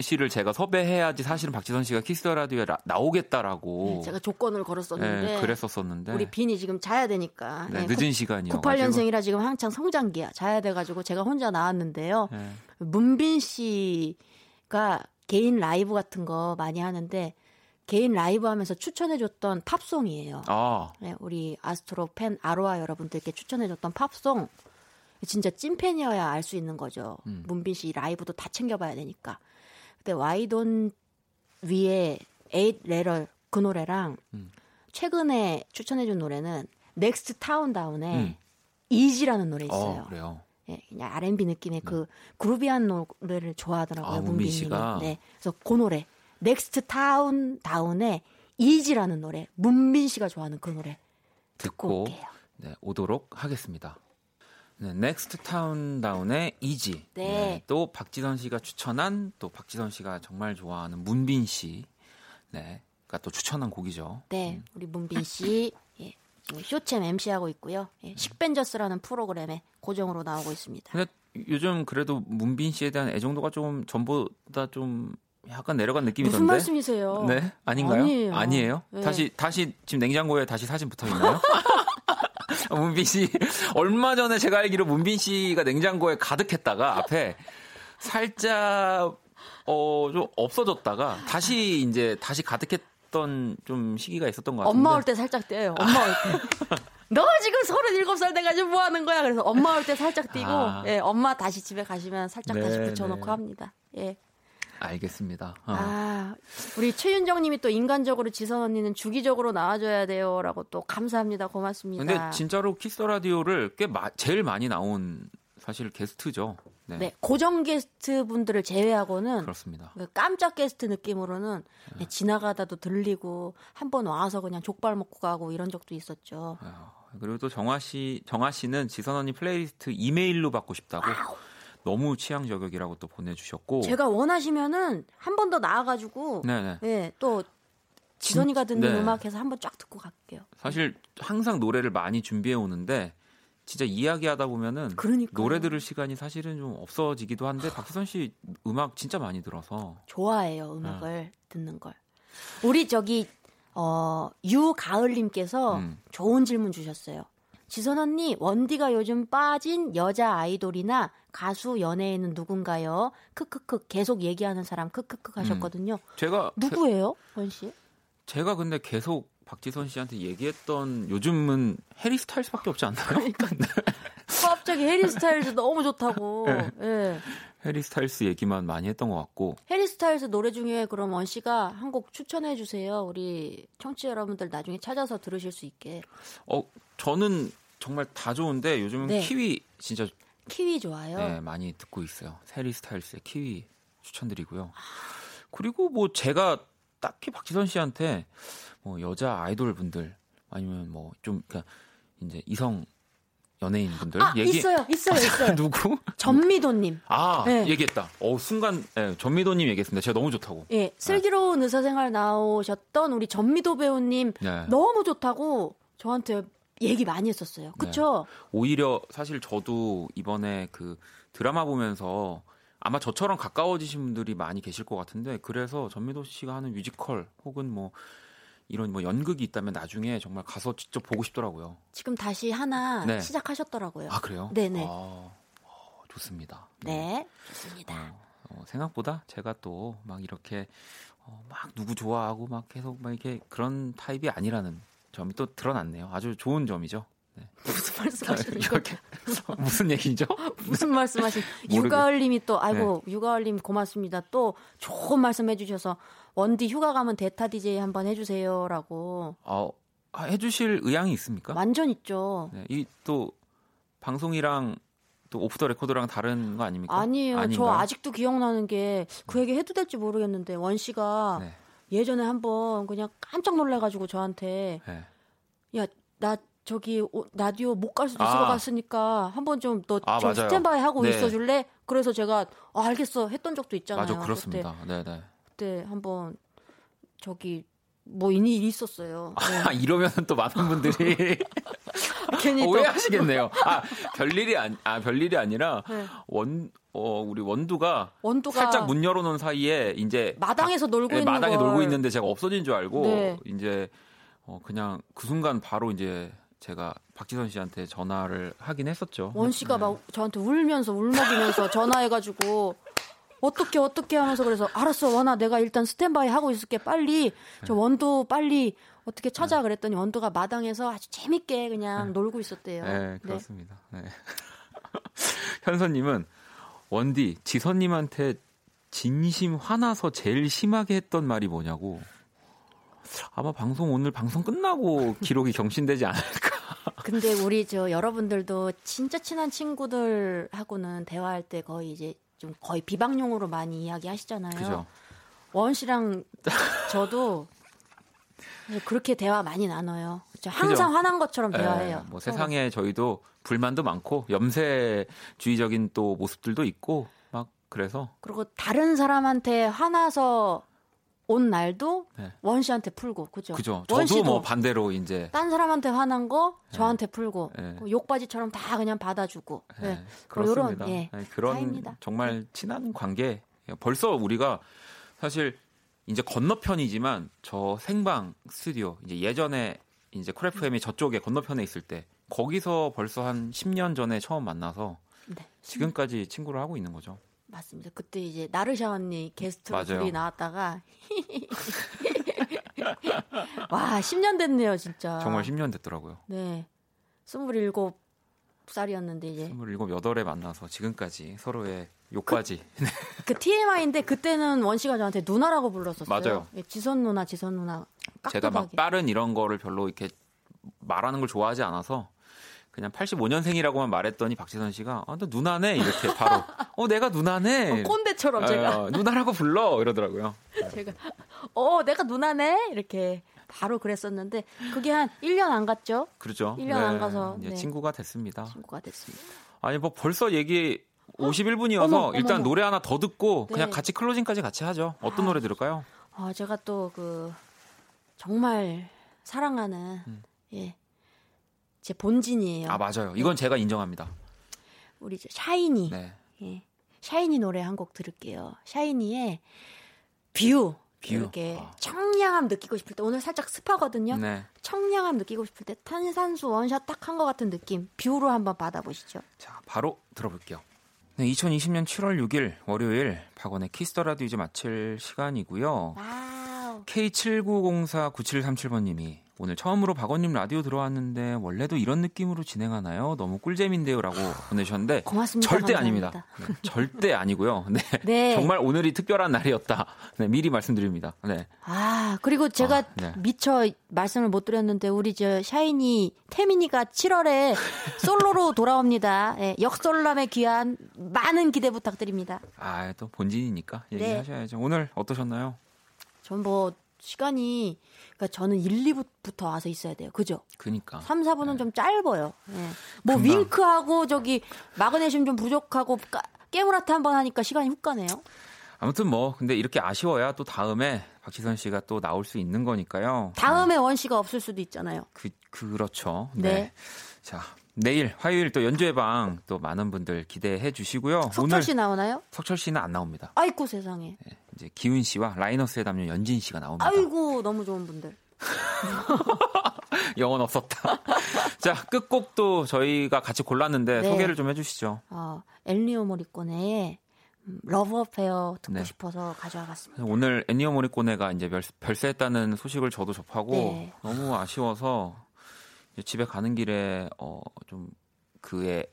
씨를 제가 섭외해야지 사실은 박지선 씨가 키스 더 라디오에 라- 나오겠다라고 제가 조건을 걸었었는데 네, 그랬었었는데 우리 빈이 지금 자야 되니까 네, 네, 늦은 시간이요. 98년생이라 지금 한창 성장기야. 자야 돼 가지고 제가 혼자 나왔는데요. 네. 문빈 씨가 개인 라이브 같은 거 많이 하는데 개인 라이브 하면서 추천해줬던 팝송이에요. 아, 네, 우리 아스트로 팬 아로하 여러분들께 추천해줬던 팝송 진짜 찐팬이어야 알 수 있는 거죠. 음. 문빈 씨 라이브도 다 챙겨봐야 되니까. 근데 Why Don't 위에 에잇 레럴 그 노래랑 음. 최근에 추천해준 노래는 Next Town Down의 음. Easy라는 노래 있어요. 어, 그래요. 예, 그냥 R&B 느낌의 그 그루비한 노래를 좋아하더라고요. 아, 문빈 씨가? 네. 그래서 그 노래 Next Town Down의 Easy라는 노래 문빈 씨가 좋아하는 그 노래 듣고 듣고 올게요. 네, 오도록 하겠습니다. 네, Next Town Down의 Easy. 네. 또 박지선 씨가 추천한 또 박지선 씨가 정말 좋아하는 문빈 씨. 네. 가또 추천한 곡이죠. 네, 우리 문빈 씨 예, 지금 쇼챔 MC하고 있고요. 예, 식벤저스라는 프로그램에 고정으로 나오고 있습니다. 근데 요즘 그래도 문빈 씨에 대한 애정도가 좀 전보다 좀 약간 내려간 느낌이던데. 무슨 말씀이세요? 네, 아닌가요? 아니에요. 아니에요? 네. 다시 다시 지금 냉장고에 다시 사진 붙어 있나요? 문빈 씨 얼마 전에 제가 알기로 문빈 씨가 냉장고에 가득했다가 앞에 살짝 어 좀 없어졌다가 다시 이제 다시 가득했던 좀 시기가 있었던 것 같은데. 엄마 올 때 살짝 떼요. 엄마 올 때. 너 지금 37살 돼가지고 뭐 하는 거야? 그래서 엄마 올 때 살짝 띄고, 아. 예, 엄마 다시 집에 가시면 살짝 다시 네, 붙여놓고 네. 합니다. 예. 알겠습니다. 어. 아, 우리 최윤정 님이 또 인간적으로 지선 언니는 주기적으로 나와줘야 돼요. 라고 또 감사합니다. 고맙습니다. 근데 진짜로 키스 라디오를 꽤 마- 제일 많이 나온 사실 게스트죠. 네. 네, 고정 게스트 분들을 제외하고는 그렇습니다. 그 깜짝 게스트 느낌으로는 그냥 지나가다도 들리고 한 번 와서 그냥 족발 먹고 가고 이런 적도 있었죠. 아, 그리고 또 정화 씨, 정화 씨는 지선 언니 플레이리스트 이메일로 받고 싶다고 너무 취향 저격이라고 또 보내주셨고. 제가 원하시면은 한 번 더 나와가지고 네네. 예, 또 지선이가 듣는 네. 음악해서 한번 쫙 듣고 갈게요. 사실 항상 노래를 많이 준비해 오는데 진짜 이야기하다 보면은 그러니까요. 노래 들을 시간이 사실은 좀 없어지기도 한데 박지선 씨 음악 진짜 많이 들어서 좋아해요 음악을 네. 듣는 걸. 우리 저기 어 유가을님께서 음. 좋은 질문 주셨어요. 지선 언니 원디가 요즘 빠진 여자 아이돌이나 가수 연예인은 누군가요? 크크크 계속 얘기하는 사람 크크크 하셨거든요. 제가 누구예요, 원 씨? 제가 근데 계속 박지선 씨한테 얘기했던 요즘은 해리 스타일스밖에 없지 않나요? 그러니까 갑자기 해리 스타일즈 너무 좋다고. 네. 예. 해리 스타일스 얘기만 많이 했던 것 같고 해리 스타일즈 노래 중에 그럼 원 씨가 한 곡 추천해 주세요. 우리 청취자 여러분들 나중에 찾아서 들으실 수 있게. 어 저는 정말 다 좋은데 요즘은 네. 키위 진짜 키위 좋아요. 네, 많이 듣고 있어요. 해리 스타일스의 키위 추천드리고요. 그리고 뭐 제가 딱히 박지선 씨한테 뭐 여자 아이돌 분들 아니면 뭐 좀 그러니까 이제 이성 연예인 분들 아 얘기 있어요, 있어요, 있어요. 누구? 전미도님. 아 네. 얘기했다. 어 순간 예, 전미도님 얘기했습니다. 제가 너무 좋다고. 예, 슬기로운 의사생활 나오셨던 우리 전미도 배우님 네. 너무 좋다고 저한테 얘기 많이 했었어요. 그쵸? 오히려 사실 저도 이번에 그 드라마 보면서 아마 저처럼 가까워지신 분들이 많이 계실 것 같은데 그래서 전미도 씨가 하는 뮤지컬 혹은 뭐 이런 뭐 연극이 있다면 나중에 정말 가서 직접 보고 싶더라고요. 지금 다시 하나 네. 시작하셨더라고요. 아 그래요? 네네. 아, 어, 좋습니다. 네, 좋습니다. 어, 생각보다 제가 또 막 이렇게 어, 막 누구 좋아하고 막 계속 막 이렇게 그런 타입이 아니라는 점이 또 드러났네요. 아주 좋은 점이죠. 네. 무슨 말씀하시는 거예요? 무슨 얘기죠? 무슨 말씀하신? 육가을님이 또 아이고 육가을님 고맙습니다. 또 좋은 말씀 해 주셔서 원디 휴가 가면 대타 DJ 한번 해주세요라고 어, 아, 해주실 의향이 있습니까? 완전 있죠. 네, 이 또 방송이랑 또 off the record랑 다른 거 아닙니까? 아니에요. 저 아닌가요? 아직도 기억나는 게 그 얘기 해도 될지 모르겠는데 원 씨가 네. 예전에 한번 그냥 깜짝 놀래가지고 저한테 네. 야나 저기 오- 라디오 못 갈 수도 있을 아. 것 같으니까 한번 좀너 아, 좀. 스탠바이 하고 네. 있어줄래? 그래서 제가 어, 알겠어 했던 적도 있잖아요. 맞아 그렇습니다. 네, 네. 그때, 한번 저기 뭐 일이 있었어요. 네. 아, 이러면 또 많은 분들이 괜히 또 오해하시겠네요. 아 별일이 아니 아 별일이 아니라 네. 원 어, 우리 원두가 원두가 살짝 문 열어놓은 사이에 이제 마당에서 놀고 네, 있는 마당에 걸 놀고 있는데 제가 없어진 줄 알고 네. 이제 어, 그냥 그 순간 바로 이제 제가 박지선 씨한테 전화를 하긴 했었죠. 원 씨가 네. 막 저한테 울면서 울먹이면서 전화해가지고 어떻게 어떻게 하면서 그래서 알았어 원아 내가 일단 스탠바이 하고 있을게 빨리 저 원두 빨리 어떻게 찾아 그랬더니 원두가 마당에서 아주 재밌게 그냥 놀고 있었대요. 네, 그렇습니다. 네. 현서님은 원디 지선님한테 진심 화나서 제일 심하게 했던 말이 뭐냐고. 아마 방송 오늘 방송 끝나고 기록이 경신되지 않을까. 근데 우리 저 여러분들도 진짜 친한 친구들하고는 대화할 때 거의 이제 좀 거의 비방용으로 많이 이야기하시잖아요. 그죠? 원 씨랑 저도 그렇게 대화 많이 나눠요. 항상 그죠? 화난 것처럼 예, 대화해요. 뭐 서로. 세상에 저희도 불만도 많고 염세주의적인 또 모습들도 있고 막 그래서 그리고 다른 사람한테 화나서 온 날도 네. 원 씨한테 풀고 그죠? 그죠. 원 저도 뭐 반대로 이제 딴 사람한테 화난 거 저한테 풀고 네. 그 욕바지처럼 다 그냥 받아주고 예, 네. 그렇습니다. 요런, 예, 예, 그런 사이입니다. 정말 친한 관계. 벌써 우리가 사실 이제 건너편이지만 저 생방 스튜디오 이제 예전에 이제 쿨FM이 저쪽에 건너편에 있을 때 거기서 벌써 한 10년 전에 처음 만나서 네. 지금까지 친구를 하고 있는 거죠. 맞습니다. 그때 이제 나르샤 언니 게스트로. 둘이 나왔다가 와 10년 됐네요 진짜. 정말 10년 됐더라고요. 네. 27 살이었는데 이제 27, 8에 만나서 지금까지 서로의 욕바지. 그 TMI인데 그때는 원 씨가 저한테 누나라고 불렀었어요. 맞아요. 예, 지선 누나, 지선 누나. 제가 막. 빠른 이런 거를 별로 이렇게 말하는 걸 좋아하지 않아서 그냥 85년생이라고만 말했더니 박지선 씨가 아, 너 누나네 이렇게 바로 어 내가 누나네 어, 꼰대처럼 제가 어, 누나라고 불러 이러더라고요. 제가 어 내가 누나네 이렇게 바로 그랬었는데 그게 한 1년 안 갔죠. 그렇죠. 1년 안 가서, 네. 친구가 됐습니다. 친구가 됐습니다. 아니 뭐 벌써 얘기 51분이어서 어머, 어머, 일단 어머. 노래 하나 더 듣고 그냥 네. 같이 클로징까지 같이 하죠. 어떤 아. 노래 들을까요? 아 제가 또 그 정말 사랑하는 예. 제 본진이에요. 음. 아 맞아요. 이건 제가 인정합니다. 우리 저 샤이니. 네. 예. 샤이니 노래 한 곡 들을게요. 샤이니의 View. View. 이렇게 아. 청량함 느끼고 싶을 때 오늘 살짝 습하거든요. 네. 청량함 느끼고 싶을 때 탄산수 원샷 딱 한 것 같은 느낌. View로 한번 받아보시죠. 자, 바로 들어볼게요. 네, 2020년 7월 6일 월요일 박원의 Kiss the Radio 이제 마칠 시간이고요. Wow. K79049737번님이 오늘 처음으로 박원님 라디오 들어왔는데 원래도 이런 느낌으로 진행하나요? 너무 꿀잼인데요라고 보내주셨는데 고맙습니다. 절대 감사합니다. 아닙니다. 네, 절대 아니고요. 네. 네. 정말 오늘이 특별한 날이었다. 네, 미리 말씀드립니다. 네. 아, 그리고 제가 아, 네. 미처 말씀을 못 드렸는데 우리 저 샤이니 태민이가 7월에 솔로로 돌아옵니다. 예, 역솔람에 귀한 많은 기대 부탁드립니다. 아, 또 본진이니까 네. 얘기하셔야죠. 오늘 어떠셨나요? 전뭐 시간이 그러니까 저는 1, 2부부터 와서 있어야 돼요. 그죠? 그니까. 3, 4부는 좀 짧아요. 예. 뭐 금방. 윙크하고 저기 마그네슘 좀 부족하고 까- 깨물라트 한 번 하니까 시간이 훅 가네요. 아무튼 뭐 근데 이렇게 아쉬워야 또 다음에 박지선 씨가 또 나올 수 있는 거니까요. 다음에 원 씨가 없을 수도 있잖아요. 그 그렇죠. 네. 자, 내일 화요일 또 연주회 방 또 많은 분들 기대해 주시고요. 석철 씨 나오나요? 석철 씨는 안 나옵니다. 아이고 세상에. 네, 이제 기훈 씨와 라이너스에 담는 연진 씨가 나옵니다. 아이고 너무 좋은 분들. 영혼 없었다. 자, 끝곡도 저희가 같이 골랐는데 네. 소개를 좀 해주시죠. 어, 엔니오 모리꼬네의 음, Love Affair 듣고 네. 싶어서 가져와 봤습니다. 오늘 엔니오 모리꼬네가 이제 별, 별세했다는 소식을 저도 접하고 네. 너무 아쉬워서 집에 가는 길에 어 좀 그의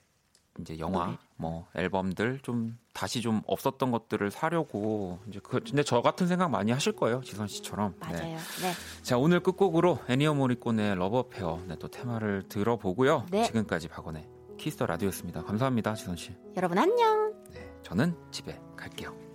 이제 영화 노래. 뭐 앨범들 좀 다시 좀 없었던 것들을 사려고 이제 그 근데 저 같은 생각 많이 하실 거예요 지선 씨처럼. 네. 맞아요. 네. 자 오늘 끝곡으로 엔니오 모리꼬네 Love Affair 네, 또 테마를 들어보고요. 네. 지금까지 박원의 Kiss the Radio였습니다. 감사합니다 지선 씨. 여러분 안녕. 네, 저는 집에 갈게요.